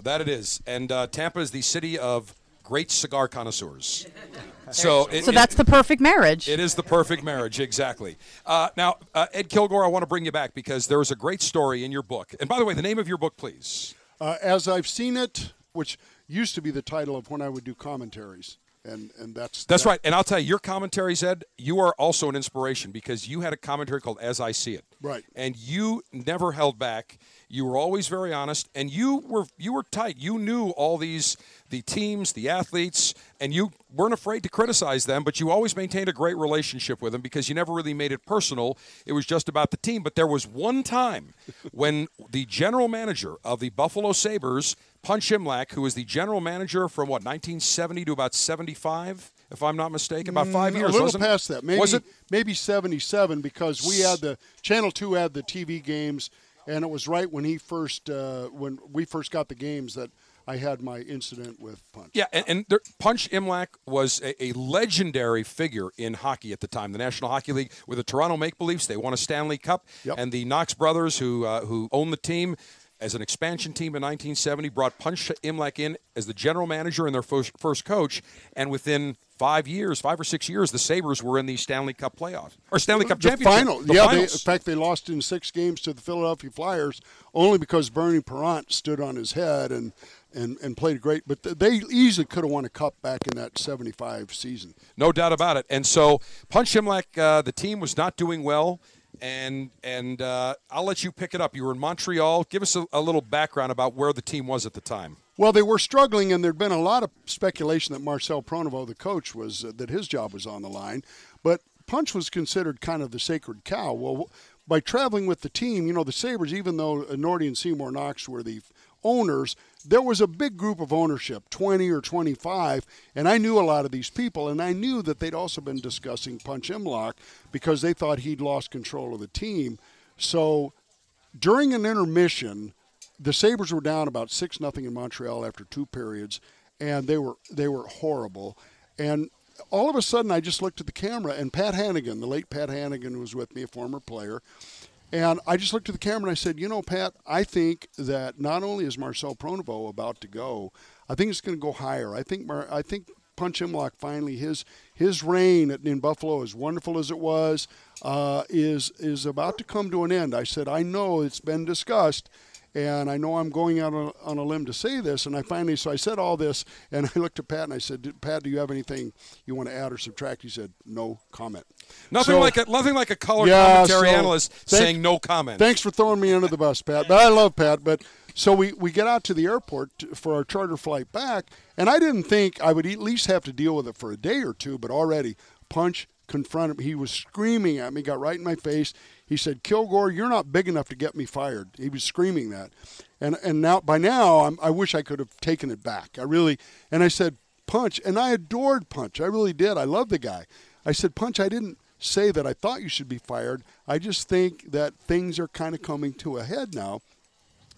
That it is, and uh, Tampa is the city of great cigar connoisseurs. <laughs> <laughs> So, it- so it- that's the perfect marriage. It is the perfect marriage, exactly. Uh, now, uh, Ed Kilgore, I want to bring you back because there is a great story in your book. And by the way, the name of your book, please. Uh, as I've seen it, which used to be the title of when I would do commentaries, and and that's That's right. And I'll tell you, your commentaries, Ed, you are also an inspiration because you had a commentary called As I See It. Right. And you never held back. You were always very honest, and you were you were tight. You knew all these the teams, the athletes, and you weren't afraid to criticize them. But you always maintained a great relationship with them because you never really made it personal. It was just about the team. But there was one time when the general manager of the Buffalo Sabres, Punch Imlach, who was the general manager from what 1970 to about 75, if I'm not mistaken, about five Mm, years. A little it? past that. Maybe, was it? maybe 77 because we had the Channel 2 had the TV games, and it was right when he first uh, when we first got the games that I had my incident with Punch. Yeah, and, and there, Punch Imlach was a, a legendary figure in hockey at the time. The National Hockey League with the Toronto Maple Leafs, they won a Stanley Cup, and the Knox brothers, who uh, who owned the team as an expansion team in 1970, brought Punch Imlach in as the general manager and their first, first coach, and within five years, five or six years, the Sabres were in the Stanley Cup playoffs or Stanley Cup the championship. final. The yeah, they, in fact, they lost in six games to the Philadelphia Flyers only because Bernie Parent stood on his head and and, and played great. But they easily could have won a cup back in that 75 season. No doubt about it. And so Punch Imlach, uh, the team was not doing well. And and uh, I'll let you pick it up. You were in Montreal. Give us a, a little background about where the team was at the time. Well, they were struggling, and there'd been a lot of speculation that Marcel Pronovost, the coach, was uh, that his job was on the line. But Punch was considered kind of the sacred cow. Well, by traveling with the team, you know, the Sabres, even though Nordy and Seymour Knox were the owners, there was a big group of ownership, 20 or 25, and I knew a lot of these people, and I knew that they'd also been discussing Punch Imlach because they thought he'd lost control of the team. So during an intermission, the Sabres were down about six nothing in Montreal after two periods, and they were they were horrible. And all of a sudden, I just looked at the camera, and Pat Hannigan, the late Pat Hannigan, was with me, a former player. And I just looked at the camera and I said, you know, Pat, I think that not only is Marcel Pronovost about to go, I think it's going to go higher. I think Mar- I think Punch Imlach finally his his reign in Buffalo, as wonderful as it was, uh, is is about to come to an end. I said, I know it's been discussed, and I know I'm going out on, on a limb to say this. And I finally, so I said all this, and <laughs> I looked at Pat and I said, Pat, do you have anything you want to add or subtract? He said, no comment. Nothing So- like a nothing like a color Yeah, commentary so analyst thank- saying no comment. Thanks for throwing me under the bus, Pat. But I love Pat. But so we, we get out to the airport for our charter flight back, and I didn't think I would at least have to deal with it for a day or two, but already Punch confronted me. He was screaming at me, got right in my face. He said, "Kilgore, you're not big enough to get me fired." He was screaming that, and and now by now I'm, I wish I could have taken it back. I really and I said, "Punch," and I adored Punch. I really did. I love the guy. I said, "Punch, I didn't." Say that I thought you should be fired. I just think that things are kind of coming to a head now.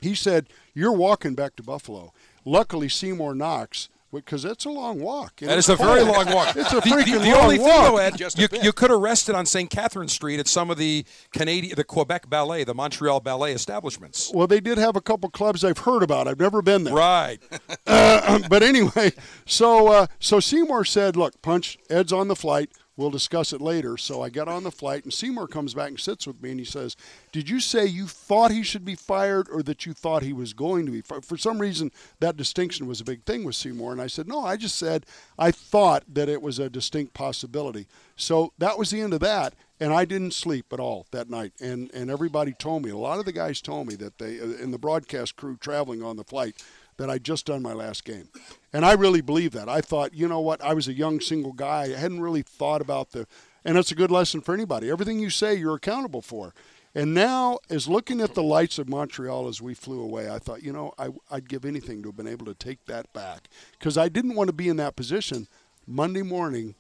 He said, You're walking back to Buffalo. Luckily, Seymour Knox, because it's a long walk. and That it's a very long walk. It's a The- the, freaking the long only walk. thing, though, Ed, you, you could have rested on St. Catherine Street at some of the Canadian, the Quebec Ballet, the Montreal Ballet establishments. Well, they did have a couple clubs I've heard about. I've never been there. Right. <laughs> Uh, but anyway, so uh, so Seymour said, "Look, punch. Ed's on the flight. We'll discuss it later." So I get on the flight, and Seymour comes back and sits with me, and he says, "Did you say you thought he should be fired, or that you thought he was going to be fired?" For some reason, that distinction was a big thing with Seymour, and I said, "No, I just said I thought that it was a distinct possibility." So that was the end of that. And I didn't sleep at all that night, and and everybody told me. A lot of the guys told me that they, uh, in the broadcast crew traveling on the flight, that I'd just done my last game. And I really believe that. I thought, you know what, I was a young single guy. I hadn't really thought about the, and it's a good lesson for anybody. Everything you say, you're accountable for. And now, as looking at the lights of Montreal as we flew away, I thought, you know, I, I'd give anything to have been able to take that back because I didn't want to be in that position. Monday morning,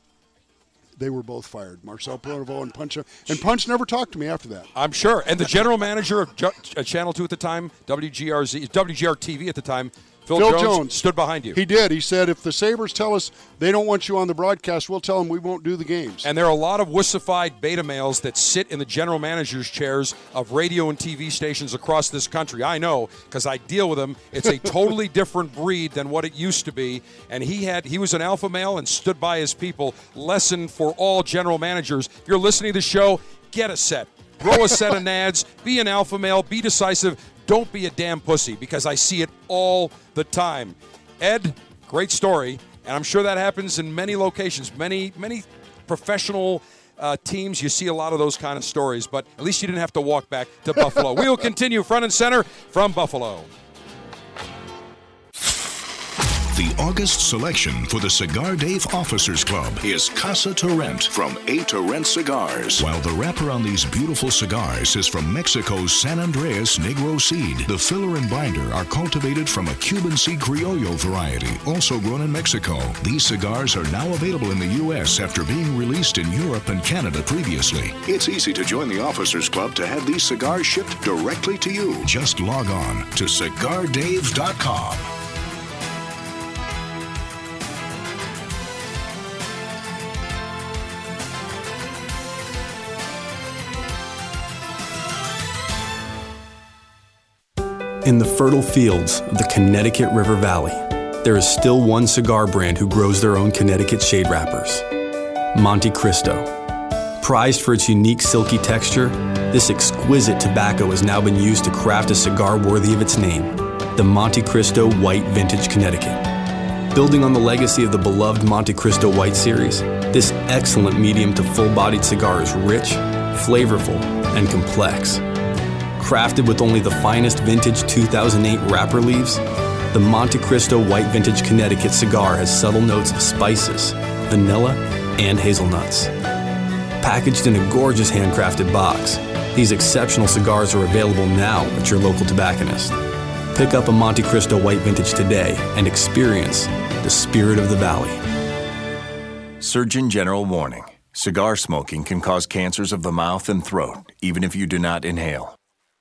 they were both fired. Marcel Pronovost and Punch. And Punch never talked to me after that. I'm sure. And the general manager of uh, Channel 2 at the time, WGRZ, WGR TV at the time, Phil, Phil Jones, Jones. stood behind you. He did. He said, if the Sabres tell us they don't want you on the broadcast, we'll tell them we won't do the games. And there are a lot of wussified beta males that sit in the general manager's chairs of radio and TV stations across this country. I know because I deal with them. It's a <laughs> totally different breed than what it used to be. And he had he was an alpha male and stood by his people. Lesson for all general managers. If you're listening to the show, get a set. Throw a set of nads. Be an alpha male. Be decisive. Don't be a damn pussy because I see it all the time. Ed, great story. And I'm sure that happens in many locations, many, many professional uh, teams. You see a lot of those kind of stories, but at least you didn't have to walk back to Buffalo. we will continue front and center from Buffalo. The August selection for the Cigar Dave Officers Club is Casa Turrent from A Turrent Cigars. While the wrapper on these beautiful cigars is from Mexico's San Andrés Negro seed, the filler and binder are cultivated from a Cuban seed Criollo variety, also grown in Mexico. These cigars are now available in the U.S. after being released in Europe and Canada previously. It's easy to join the Officers Club to have these cigars shipped directly to you. Just log on to cigardave.com. In the fertile fields of the Connecticut River Valley, there is still one cigar brand who grows their own Connecticut shade wrappers Montecristo. Prized for its unique silky texture, this exquisite tobacco has now been used to craft a cigar worthy of its name, the Montecristo White Vintage Connecticut. Building on the legacy of the beloved Montecristo White series, this excellent medium to full bodied cigar is rich, flavorful, and complex. Crafted with only the finest vintage 2008 wrapper leaves, the Montecristo White Vintage Connecticut cigar has subtle notes of spices, vanilla, and hazelnuts. Packaged in a gorgeous handcrafted box, these exceptional cigars are available now at your local tobacconist. Pick up a Montecristo White Vintage today and experience the spirit of the valley. Surgeon General warning cigar smoking can cause cancers of the mouth and throat, even if you do not inhale.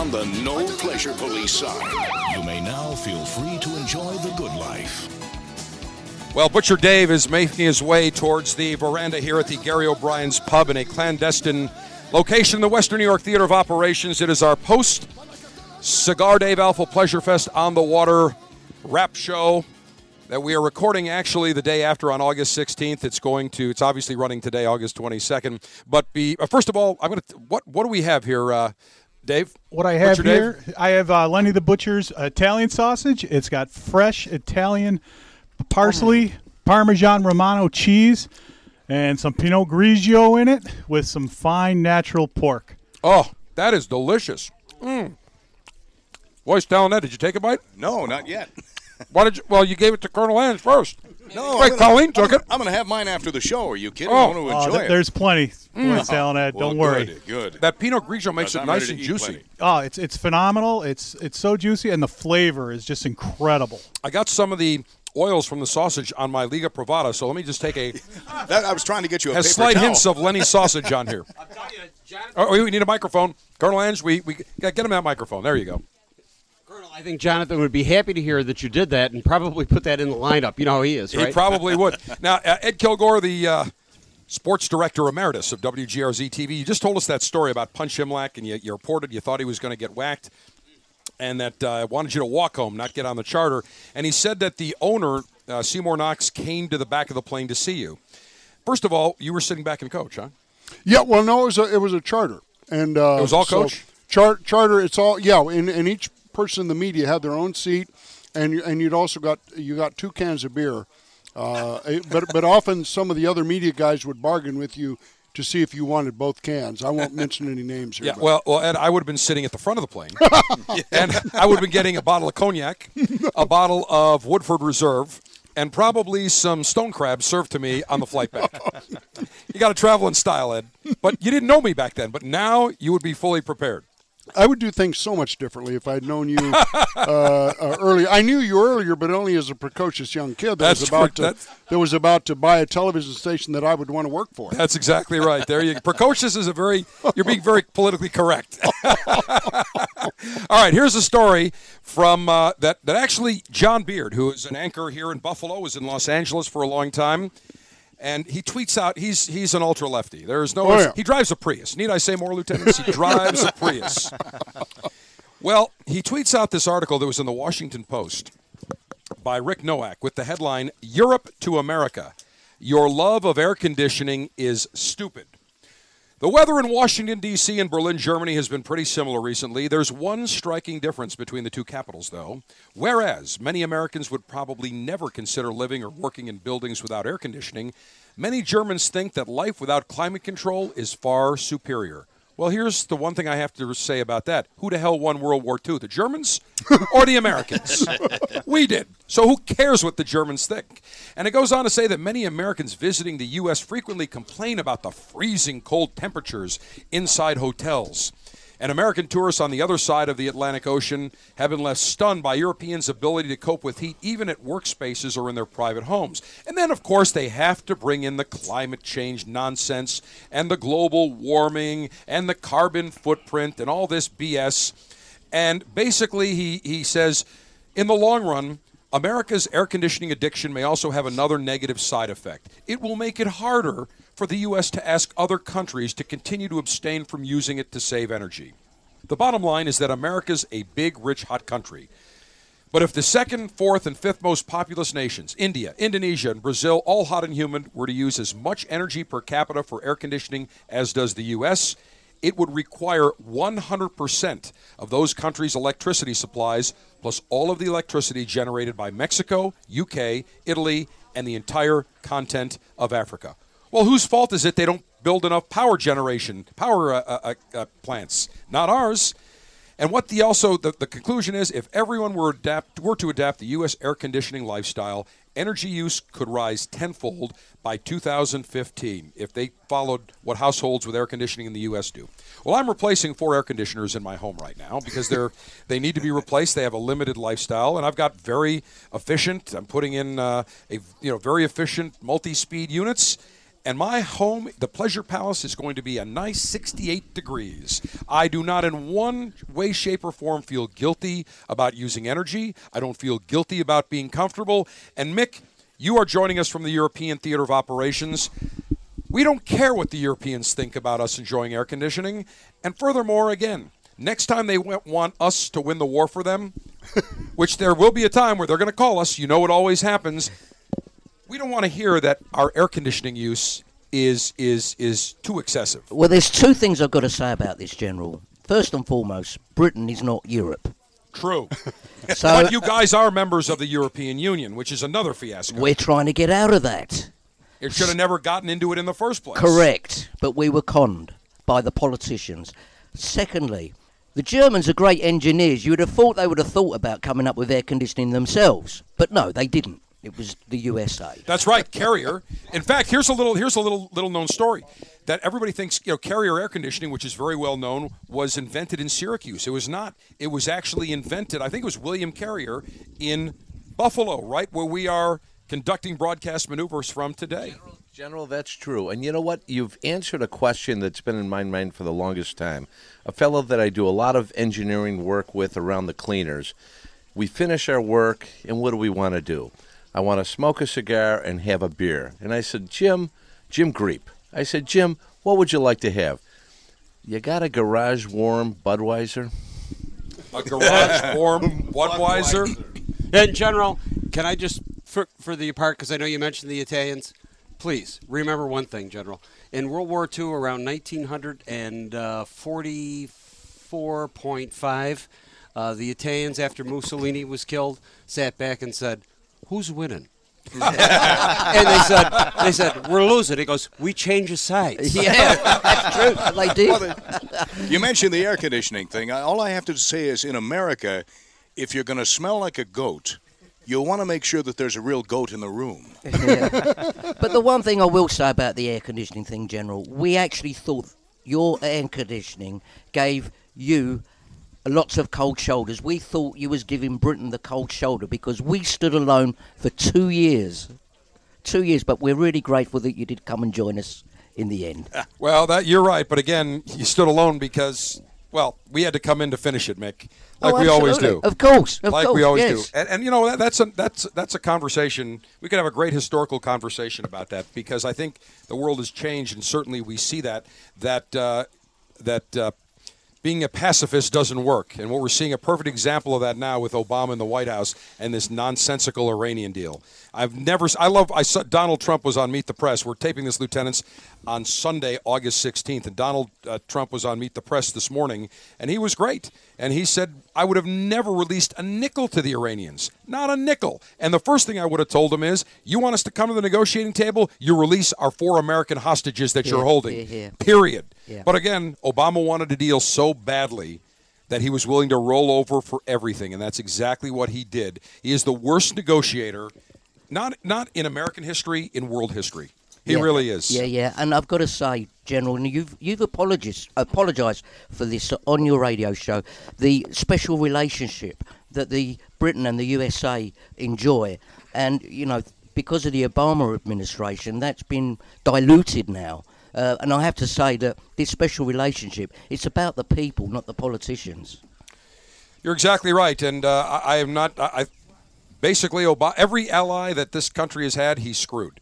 On the no pleasure police side. You may now feel free to enjoy the good life. Well, Butcher Dave is making his way towards the veranda here at the Gary O'Brien's Pub in a clandestine location in the Western New York Theater of Operations. It is our post Cigar Dave Alpha Pleasure Fest on the Water rap show that we are recording actually the day after on August 16th. It's going to, it's obviously running today, August 22nd. But be, uh, first of all, I'm going to, what, what do we have here, uh, Dave? What I have Butcher Dave? here, I have uh, Lenny the Butcher's Italian sausage. It's got fresh Italian parsley, Parmesan Romano cheese, and some Pinot Grigio in it with some fine natural pork. Oh, that is delicious. Mm. Voice telling that. Did you take a bite? No, not yet. Why did you? Well, you gave it to Colonel Ange first. No, Wait, I'm gonna- Colleen took I'm it. I'm going to have mine after the show. Are you kidding? Oh. I want to Oh, enjoy th- it. there's plenty. Mm. Voice telling that. Well, Don't worry. Good, good. That Pinot Grigio makes it I'm nice ready and to eat juicy. plenty. Oh, it's it's phenomenal. It's it's so juicy, and the flavor is just incredible. I got some of the oils from the sausage on my Liga Privada, so let me just take a. <laughs> That, I was trying to get you a has paper slight towel. hints of Lenny sausage on here. <laughs> Oh, we need a microphone, Colonel Ange. We we get him that microphone. There you go. I think Jonathan would be happy to hear that you did that and probably put that in the lineup. You know how he is, right? He probably would. <laughs> Now, uh, Ed Kilgore, the uh, sports director emeritus of WGRZ TV, you just told us that story about Punch Imlach, and you, you reported you thought he was going to get whacked, and that uh, wanted you to walk home, not get on the charter. And he said that the owner, uh, Seymour Knox, came to the back of the plane to see you. First of all, you were sitting back in coach, huh? Yeah, well, no, it was a, it was a charter, and uh, It was all so coach? Char- charter. It's all yeah, and, and each person in the media had their own seat, and and you'd also got you got two cans of beer, uh, but but often some of the other media guys would bargain with you to see if you wanted both cans. I won't mention any names here. Yeah, but- well, well, Ed, I would have been sitting at the front of the plane, <laughs> and I would have been getting a bottle of cognac, a bottle of Woodford Reserve, and probably some stone crabs served to me on the flight back. you got to travel in style, Ed. But you didn't know me back then, but now you would be fully prepared. I would do things so much differently if I'd known you uh, uh, earlier. I knew you earlier, but only as a precocious young kid that That's was about true. to that was about to buy a television station that I would want to work for. That's exactly right. There you Precocious is a very, you're being very politically correct. <laughs> All right, here's a story from uh, that, that actually John Beard, who is an anchor here in Buffalo, was in Los Angeles for a long time. And he tweets out he's he's an ultra lefty. There's no Oh, yeah. he drives a Prius. Need I say more, lieutenants? He drives a Prius. <laughs> Well, he tweets out this article that was in the Washington Post by Rick Noack with the headline Europe to America. Your love of air conditioning is stupid. The weather in Washington, D.C. and Berlin, Germany has been pretty similar recently. There's one striking difference between the two capitals, though. Whereas many Americans would probably never consider living or working in buildings without air conditioning, many Germans think that life without climate control is far superior. Well, here's the one thing I have to say about that. Who the hell won World War II? The Germans <laughs> or the Americans? <laughs> we did. So who cares what the Germans think? And it goes on to say that many Americans visiting the U.S. frequently complain about the freezing cold temperatures inside hotels. And American tourists on the other side of the Atlantic Ocean have been left stunned by Europeans' ability to cope with heat even at workspaces or in their private homes. And then, of course, they have to bring in the climate change nonsense and the global warming and the carbon footprint and all this BS. And basically, he, he says, in the long run, America's air conditioning addiction may also have another negative side effect. It will make it harder for the U.S. to ask other countries to continue to abstain from using it to save energy. The bottom line is that America's a big, rich, hot country. But if the second, fourth, and fifth most populous nations, India, Indonesia, and Brazil, all hot and humid, were to use as much energy per capita for air conditioning as does the U.S., it would require 100% of those countries' electricity supplies, plus all of the electricity generated by Mexico, UK, Italy, and the entire continent of Africa. Well, whose fault is it they don't build enough power generation, power uh, uh, uh, plants? Not ours. And what the also the, the conclusion is, if everyone were adapt were to adapt the U.S. air conditioning lifestyle, energy use could rise tenfold by 2015 if they followed what households with air conditioning in the U.S. do. Well, I'm replacing four air conditioners in my home right now because they're <laughs> they need to be replaced. They have a limited lifestyle, and I've got very efficient. I'm putting in uh, a you know very efficient multi-speed units. And my home, the Pleasure Palace, is going to be a nice 68 degrees. I do not, in one way, shape, or form, feel guilty about using energy. I don't feel guilty about being comfortable. And Mick, you are joining us from the European Theater of Operations. We don't care what the Europeans think about us enjoying air conditioning. And furthermore, again, next time they want us to win the war for them, <laughs> which there will be a time where they're going to call us, you know it always happens. We don't want to hear that our air conditioning use is is is too excessive. Well, there's two things I've got to say about this, General. First and foremost, Britain is not Europe. True. <laughs> So- but you guys are members of the European Union, which is another fiasco. We're trying to get out of that. It should have never gotten into it in the first place. Correct, but we were conned by the politicians. Secondly, the Germans are great engineers. You would have thought they would have thought about coming up with air conditioning themselves, but no, they didn't. It was the USA. That's right, Carrier. In fact, here's a little here's a little little known story that everybody thinks you know Carrier air conditioning, which is very well known, was invented in Syracuse. It was not. It was actually invented. I think it was William Carrier in Buffalo, right where we are conducting broadcast maneuvers from today. General, that's true. And you know what? You've answered a question that's been in my mind for the longest time. A fellow that I do a lot of engineering work with around the cleaners. We finish our work, and what do we want to do? I want to smoke a cigar and have a beer. And I said, Jim, Jim Greep. I said, Jim, what would you like to have? You got a garage warm Budweiser? A garage warm <laughs> Budweiser. And General, can I just for for the part because I know you mentioned the Italians. Please remember one thing, General. In World War II, around 1944.5, uh, the Italians, after Mussolini was killed, sat back and said, "Who's winning?" <laughs> and they said, "They said we're losing." He goes, "We change the sides." <laughs> Yeah, that's true. They did. Well, the- you mentioned the air conditioning thing. All I have to say is in America, if you're going to smell like a goat, you'll want to make sure that there's a real goat in the room. <laughs> But the one thing I will say about the air conditioning thing, General, we actually thought your air conditioning gave you lots of cold shoulders. We thought you was giving Britain the cold shoulder because we stood alone for two years. Two years, but we're really grateful that you did come and join us in the end. <laughs> Well, that you're right, but again, you stood alone because well, we had to come in to finish it, Mick, like Oh, we always do. Of course, of like we always yes. do. And, and you know that, that's a that's that's a conversation. We could have a great historical conversation about that because I think the world has changed, and certainly we see that that uh, that. Uh, being a pacifist doesn't work, and what we're seeing a perfect example of that now with Obama in the White House and this nonsensical Iranian deal. I've never, I love, I saw Donald Trump was on Meet the Press. We're taping this, lieutenants, on Sunday, August 16th, and Donald uh, Trump was on Meet the Press this morning, and he was great. And he said, I would have never released a nickel to the Iranians, not a nickel. And the first thing I would have told him is, you want us to come to the negotiating table, you release our four American hostages that Yeah, you're holding. yeah, yeah. Period. But again, Obama wanted a deal so badly that he was willing to roll over for everything, and that's exactly what he did. He is the worst negotiator, not not in American history, in world history. He Yeah. really is. Yeah, yeah, and I've got to say, General, you've you've apologized apologised for this on your radio show. The special relationship that the Britain and the USA enjoy, and you know, because of the Obama administration, that's been diluted now. Uh, and I have to say that this special relationship, it's about the people, not the politicians. You're exactly right, and uh, I, I am not. I basically Obama, every ally that this country has had, he's screwed,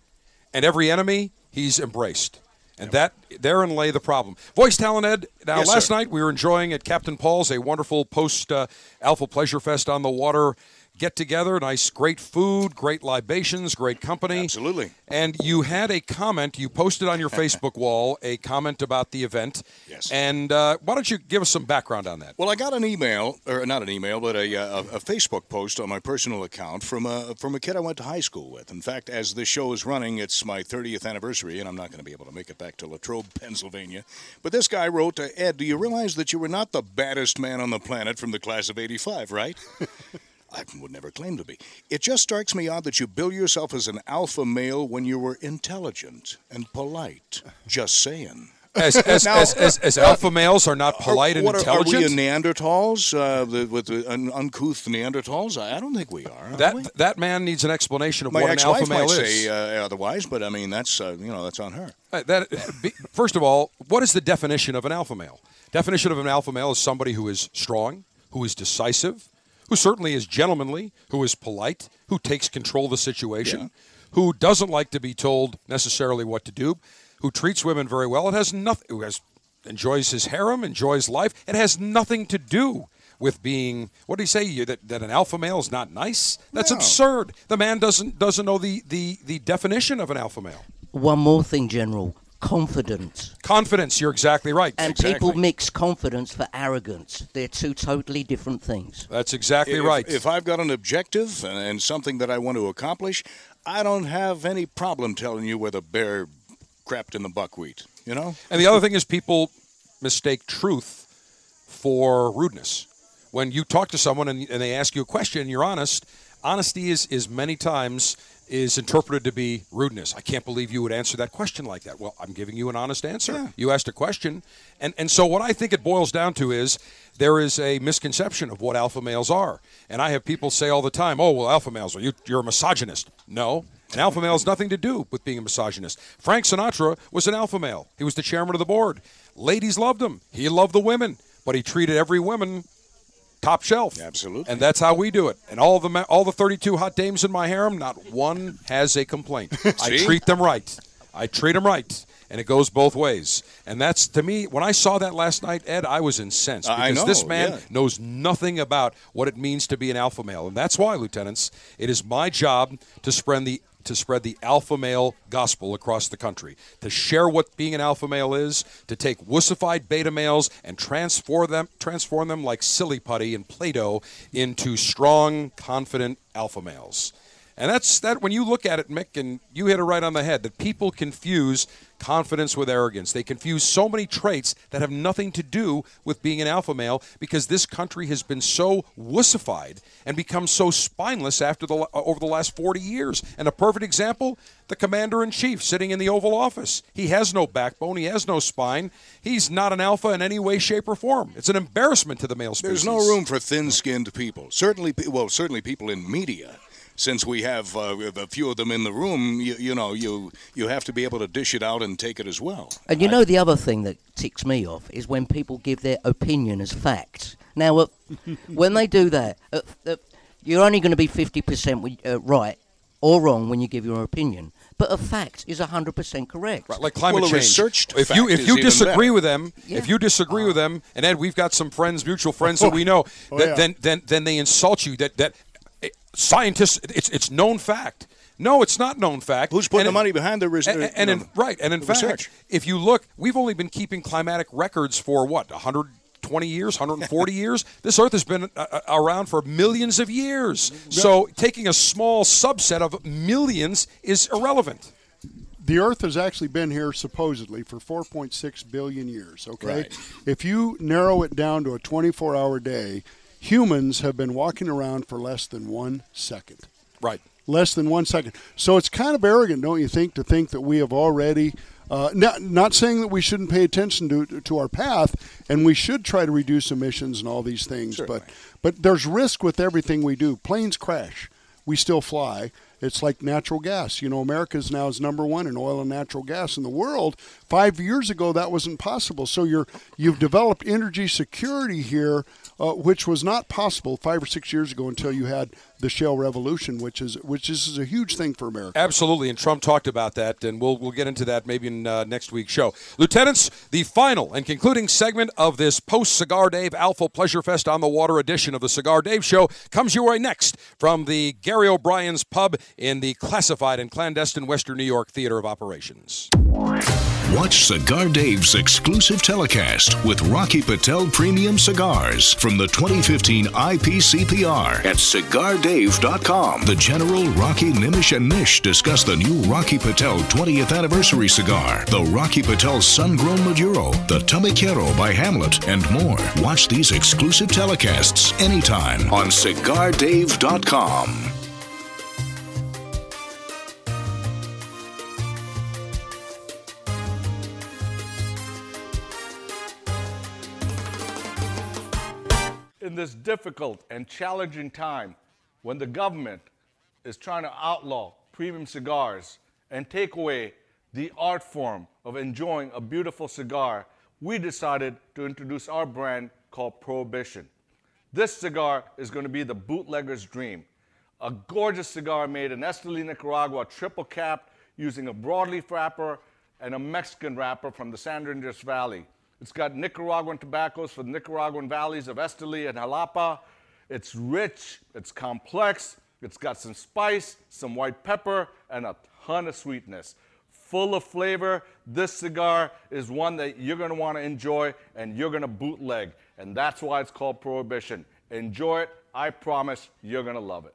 and every enemy he's embraced, and that therein lay the problem. Voice talent Ed. Now, Yes, last sir. night we were enjoying at Captain Paul's a wonderful post uh, Alpha Pleasure Fest on the water get together. Nice, great food, great libations, great company. Absolutely. And you had a comment. You posted on your <laughs> Facebook wall a comment about the event. Yes. And uh, why don't you give us some background on that? Well, I got an email, or not an email, but a, uh, a, a Facebook post on my personal account from a from a kid I went to high school with. In fact, as this show is running, it's my 30th anniversary, and I'm not going to be able to make it back to Latrobe, Pennsylvania. But this guy wrote to Ed, "Do you realize that you were not the baddest man on the planet from the class of '85, right?" <laughs> I would never claim to be. It just strikes me odd that you bill yourself as an alpha male when you were intelligent and polite. Just saying. As, <laughs> as, Now- as, as, as alpha males are not polite Are- and what are- intelligent. Are we Neanderthals uh, the, with the un- uncouth Neanderthals? I I don't think we are. that we? that man needs an explanation of My what an alpha male might is. say uh, otherwise, but I mean that's uh, you know that's on her. Uh, that be, first of all, what is the definition of an alpha male? Definition of an alpha male is somebody who is strong, who is decisive, who certainly is gentlemanly, who is polite, who takes control of the situation, who doesn't like to be told necessarily what to do, who treats women very well. It has nothing. Who has enjoys his harem, enjoys life. It has nothing to do with being. What do you say? You, that that an alpha male is not nice? That's No. absurd. The man doesn't doesn't know the the the definition of an alpha male. One more thing, General. Confidence. Confidence. You're exactly right. And people mix confidence for arrogance. They're two totally different things. That's exactly If- right. If I've got an objective and, and something that I want to accomplish, I don't have any problem telling you where the bear crapped in the buckwheat. You know. And the other thing is people mistake truth for rudeness. When you talk to someone and, and they ask you a question and you're honest, honesty is, is many times is interpreted to be rudeness. I can't believe you would answer that question like that. Well, I'm giving you an honest answer. You asked a question. And and so what I think it boils down to is there is a misconception of what alpha males are. And I have people say all the time, "Oh, well, alpha males, are you you're a misogynist." No. An alpha male has nothing to do with being a misogynist. Frank Sinatra was an alpha male. He was the chairman of the board. Ladies loved him. He loved the women, but he treated every woman top shelf. Absolutely. And that's how we do it. And all the all the 32 hot dames in my harem, not one has a complaint. <laughs> I treat them right. I treat them right. And it goes both ways. And that's to me when I saw that last night, Ed, I was incensed I because this man yeah. knows nothing about what it means to be an alpha male. And that's why, lieutenants, it is my job to spread the to spread the alpha male gospel across the country, to share what being an alpha male is, to take wussified beta males and transform them transform them like silly putty and Play-Doh into strong, confident alpha males. And that's that when you look at it, Mick, and you hit it right on the head, that people confuse confidence with arrogance. They confuse so many traits that have nothing to do with being an alpha male because this country has been so wussified and become so spineless after the uh, over the last 40 years. And a perfect example, the commander in chief sitting in the Oval Office. He has no backbone, he has no spine. He's not an alpha in any way shape or form. It's an embarrassment to the male species. There's no room for thin-skinned people. Certainly, well, certainly people in media. Since we have uh, a few of them in the room, you, you know, you you have to be able to dish it out and take it as well. And you know the other thing that ticks me off is when people give their opinion as fact. Now, uh, <laughs> when they do that, uh, uh, you're only going to be 50% wi- uh, right or wrong when you give your opinion. But a fact is 100% correct. Right, like climate Well, change. researched if you if you disagree better. with them, Yeah. if you disagree with them, and Ed, we've got some friends, mutual friends that we <laughs> know, Oh, that yeah. then then then they insult you. That that scientists, it's it's known fact. No, it's not known fact. Who's putting And the it- money behind the research? and, uh, and in, right, and in fact, research? if you look, we've only been keeping climatic records for what 120 years, 140 <laughs> years. This Earth has been uh, uh, around for millions of years. So taking a small subset of millions is irrelevant. the Earth has actually been here supposedly for 4.6 billion years. Okay, Right. if you narrow it down to a 24-hour day, humans have been walking around for less than one second. Right. Less than one second. So it's kind of arrogant, don't you think, to think that we have already. Uh, not, not saying that we shouldn't pay attention to to our path, and we should try to reduce emissions and all these things. But but there's risk with everything we do. Planes crash, we still fly. It's like natural gas. You know, America's now is number one in oil and natural gas in the world. Five years ago, that wasn't possible. So you're you've developed energy security here, uh, which was not possible five or six years ago until you had the shale revolution, which is which is a huge thing for America. Absolutely, and Trump talked about that, and we'll we'll get into that maybe in uh, next week's show. Lieutenants, the final and concluding segment of this post Cigar Dave Alpha Pleasure Fest on the Water edition of the Cigar Dave Show comes your way next from the Gary O'Brien's Pub in the classified and clandestine Western New York Theater of Operations. Watch Cigar Dave's exclusive telecast with Rocky Patel Premium Cigars from the 2015 IPCPR at cigardave.com. The General Rocky Nimish and Nish discuss the new Rocky Patel 20th anniversary cigar, the Rocky Patel Sun Grown Maduro, the Tabaquero by Hamlet, and more. Watch these exclusive telecasts anytime on cigardave.com. this difficult and challenging time when the government is trying to outlaw premium cigars and take away the art form of enjoying a beautiful cigar, we decided to introduce our brand called Prohibition. This cigar is going to be the bootlegger's dream. A gorgeous cigar made in Esteli, Nicaragua, triple capped using a broadleaf wrapper and a Mexican wrapper from the San Andrés Valley. It's got Nicaraguan tobaccos for the Nicaraguan valleys of Esteli and Jalapa. It's rich, it's complex, it's got some spice, some white pepper, and a ton of sweetness. Full of flavor. This cigar is one that you're want to enjoy and you're to bootleg. And that's why it's called Prohibition. Enjoy it. I promise you're to love it.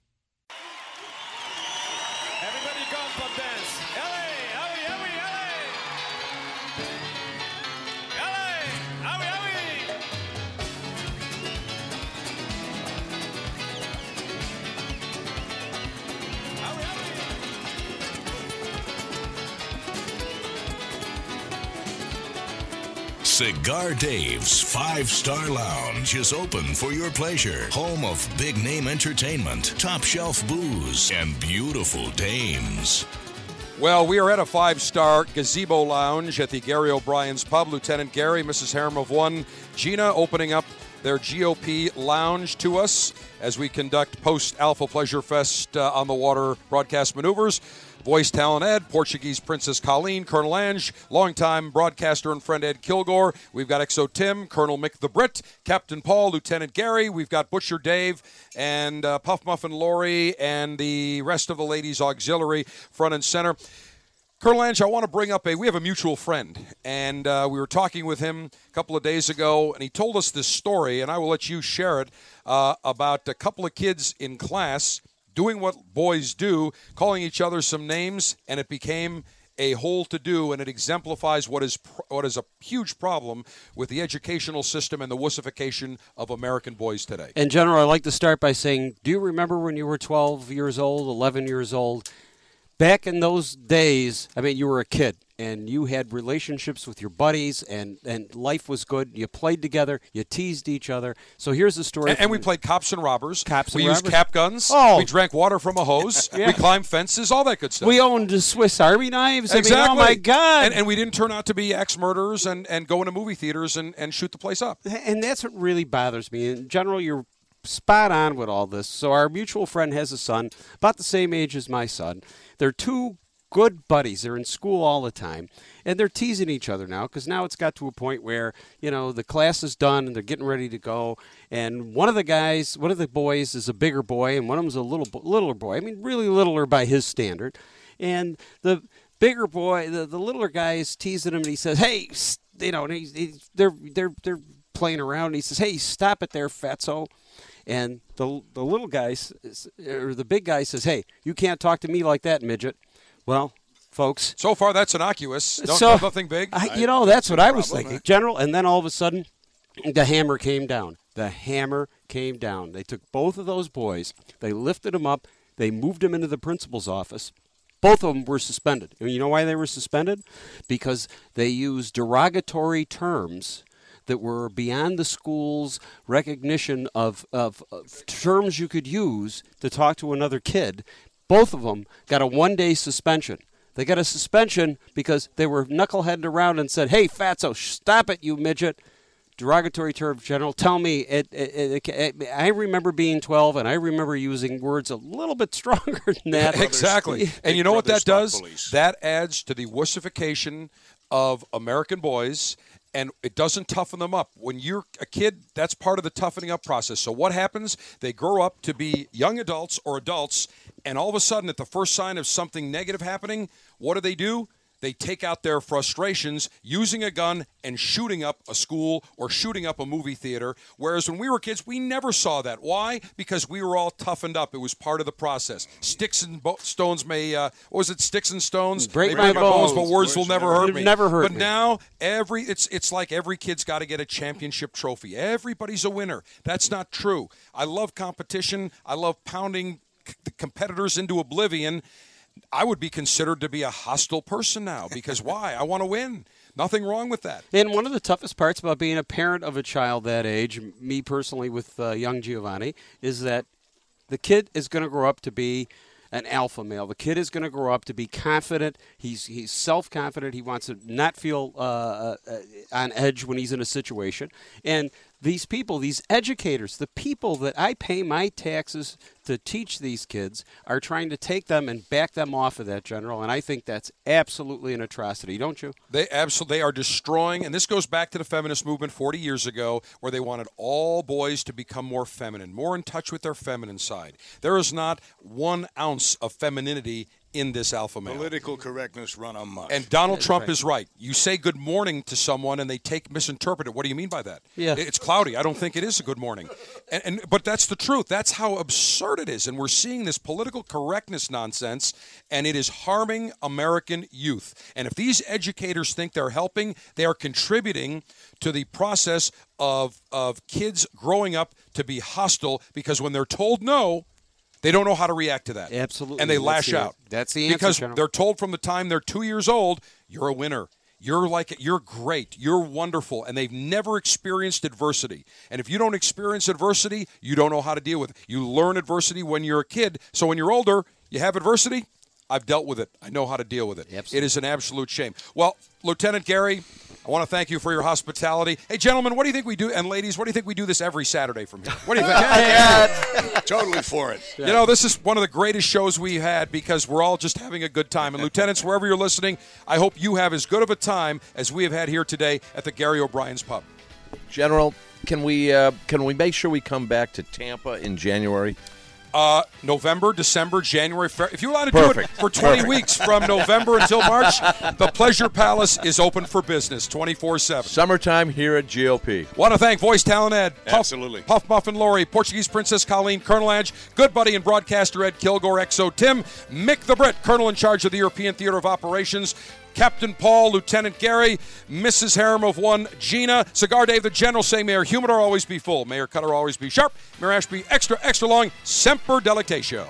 Cigar Dave's Five Star Lounge is open for your pleasure. Home of big name entertainment, top shelf booze, and beautiful dames. Well, we are at a five star gazebo lounge at the Gary O'Brien's Pub. Lieutenant Gary, Mrs. Harem of One, Gina opening up their GOP lounge to us as we conduct post Alpha Pleasure Fest uh, on the water broadcast maneuvers. Voice talent Ed, Portuguese Princess Colleen, Colonel Ange, longtime broadcaster and friend Ed Kilgore. We've got XO Tim, Colonel Mick the Brit, Captain Paul, Lieutenant Gary. We've got Butcher Dave and uh, Puff Muffin Lori and the rest of the ladies auxiliary front and center. Colonel Ange, I want to bring up a. We have a mutual friend, and uh, we were talking with him a couple of days ago, and he told us this story, and I will let you share it uh, about a couple of kids in class doing what boys do, calling each other some names, and it became a whole to do, and it exemplifies what is what is a huge problem with the educational system and the wussification of American boys today. In general, I'd like to start by saying, do you remember when you were 12 years old, 11 years old? Back in those days, I mean, you were a kid and you had relationships with your buddies, and, and life was good. You played together, you teased each other. So here's the story. And, and we played cops and robbers. Cops and we and used cap guns. Oh. We drank water from a hose. <laughs> Yeah. We climbed fences. All that good stuff. We owned Swiss Army knives. Exactly. I mean, oh my God. And, and we didn't turn out to be ex murderers and, and go into movie theaters and, and shoot the place up. and that's what really bothers me. In general, you're spot on with all this. So our mutual friend has a son about the same age as my son. They're two good buddies. They're in school all the time, and they're teasing each other now because now it's got to a point where you know the class is done and they're getting ready to go. And one of the guys, one of the boys, is a bigger boy, and one of them's a little littler boy. I mean, really littler by his standard. And the bigger boy, the, the littler guy is teasing him, and he says, "Hey, you know," and he's, he's, they're they're they're playing around. And he says, "Hey, stop it there, fatso." And the the little guy or the big guy says, "Hey, you can't talk to me like that, midget." Well, folks, So far, that's innocuous. Don't, so nothing big. I, you know, that's what I was thinking, General. And then all of a sudden, the hammer came down. The hammer came down. They took both of those boys, they lifted them up, they moved them into the principal's office. Both of them were suspended. And you know why they were suspended? Because they used derogatory terms that were beyond the school's recognition of, of, of terms you could use to talk to another kid. Both of them got a one day suspension. They got a suspension because they were knuckleheading around and said, Hey, fatso, stop it, you midget. Derogatory term, General. Tell me, it, it, it, it- I remember being 12 and I remember using words a little bit <laughs> stronger than that. exactly. And you know what that does? That adds to the wussification of American boys and it doesn't toughen them up. When you're a kid, that's part of the toughening up process. So what happens? They grow up to be young adults or adults and all of a sudden at the first sign of something negative happening, what do they do? They take out their frustrations using a gun and shooting up a school or shooting up a movie theater. Whereas when we were kids, we never saw that. Why? Because we were all toughened up. It was part of the process. Sticks and bo- stones may, uh, what was it? Sticks and stones Break may my bones. but words will never hurt me. Never hurt But me. now every it's it's like every kid's got to get a championship trophy. Everybody's a winner. That's not true. I love competition. I love pounding the competitors into oblivion. I would be considered to be a hostile person now because why? I want to win. Nothing wrong with that. And one of the toughest parts about being a parent of a child that age, me personally with uh, young Giovanni, is that the kid is going to grow up to be an alpha male. The kid is going to grow up to be confident. He's he's self confident. He wants to not feel uh, uh, uh, on edge when he's in a situation. And these people, these educators, the people that I pay my taxes to teach these kids, are trying to take them and back them off of that, General. And I think that's absolutely an atrocity, don't you? They absolutely they are destroying, and this goes back to the feminist movement 40 years ago, where they wanted all boys to become more feminine, more in touch with their feminine side. There is not one ounce of femininity in this alpha male. Political correctness run amok. And Donald Trump is right. You say good morning to someone and they take misinterpret it. What do you mean by that? Yeah. It's cloudy. I don't think it is a good morning. <laughs> And, and but that's the truth. That's how absurd it is. And we're seeing this political correctness nonsense and it is harming American youth. And if these educators think they're helping, they are contributing to the process of of kids growing up to be hostile because when they're told no, they don't know how to react to that. Absolutely. And they That's lash the- out. that's the answer, Because General. they're told from the time they're two years old, you're a winner. You're like you're great. You're wonderful, and they've never experienced adversity. And if you don't experience adversity, you don't know how to deal with it. You learn adversity when you're a kid. So when you're older, you have adversity. I've dealt with it. I know how to deal with it. It is an absolute shame. Well, Lieutenant Gary, I want to thank you for your hospitality. Hey, gentlemen, what do you think we do? And ladies, what do you think we do this every Saturday from here? What do you think? <laughs> yeah, totally for it. You know, this is one of the greatest shows we had because we're all just having a good time. And lieutenants, wherever you're listening, I hope you have as good of a time as we have had here today at the Gary O'Brien's Pub. General, can we uh, can we make sure we come back to Tampa in January? Uh, November, December, January, February. If you're allowed to do it for 20 Perfect. weeks from November until March, <laughs> the Pleasure Palace is open for business 24 7. Summertime here at GOP. Want to thank Voice Talent Ed, Puff, Absolutely. Puff Muffin Lori, Portuguese Princess Colleen, Colonel Edge, good buddy and broadcaster Ed Kilgore, XO Tim, Mick the Brit, Colonel in charge of the European Theater of Operations, Captain Paul, Lieutenant Gary, Mrs. Harem of One, Gina, Cigar Dave the General say, Mayor Humidor always be full, Mayor Cutter always be sharp, Mayor Ashby extra, extra long, Semper Delectatio.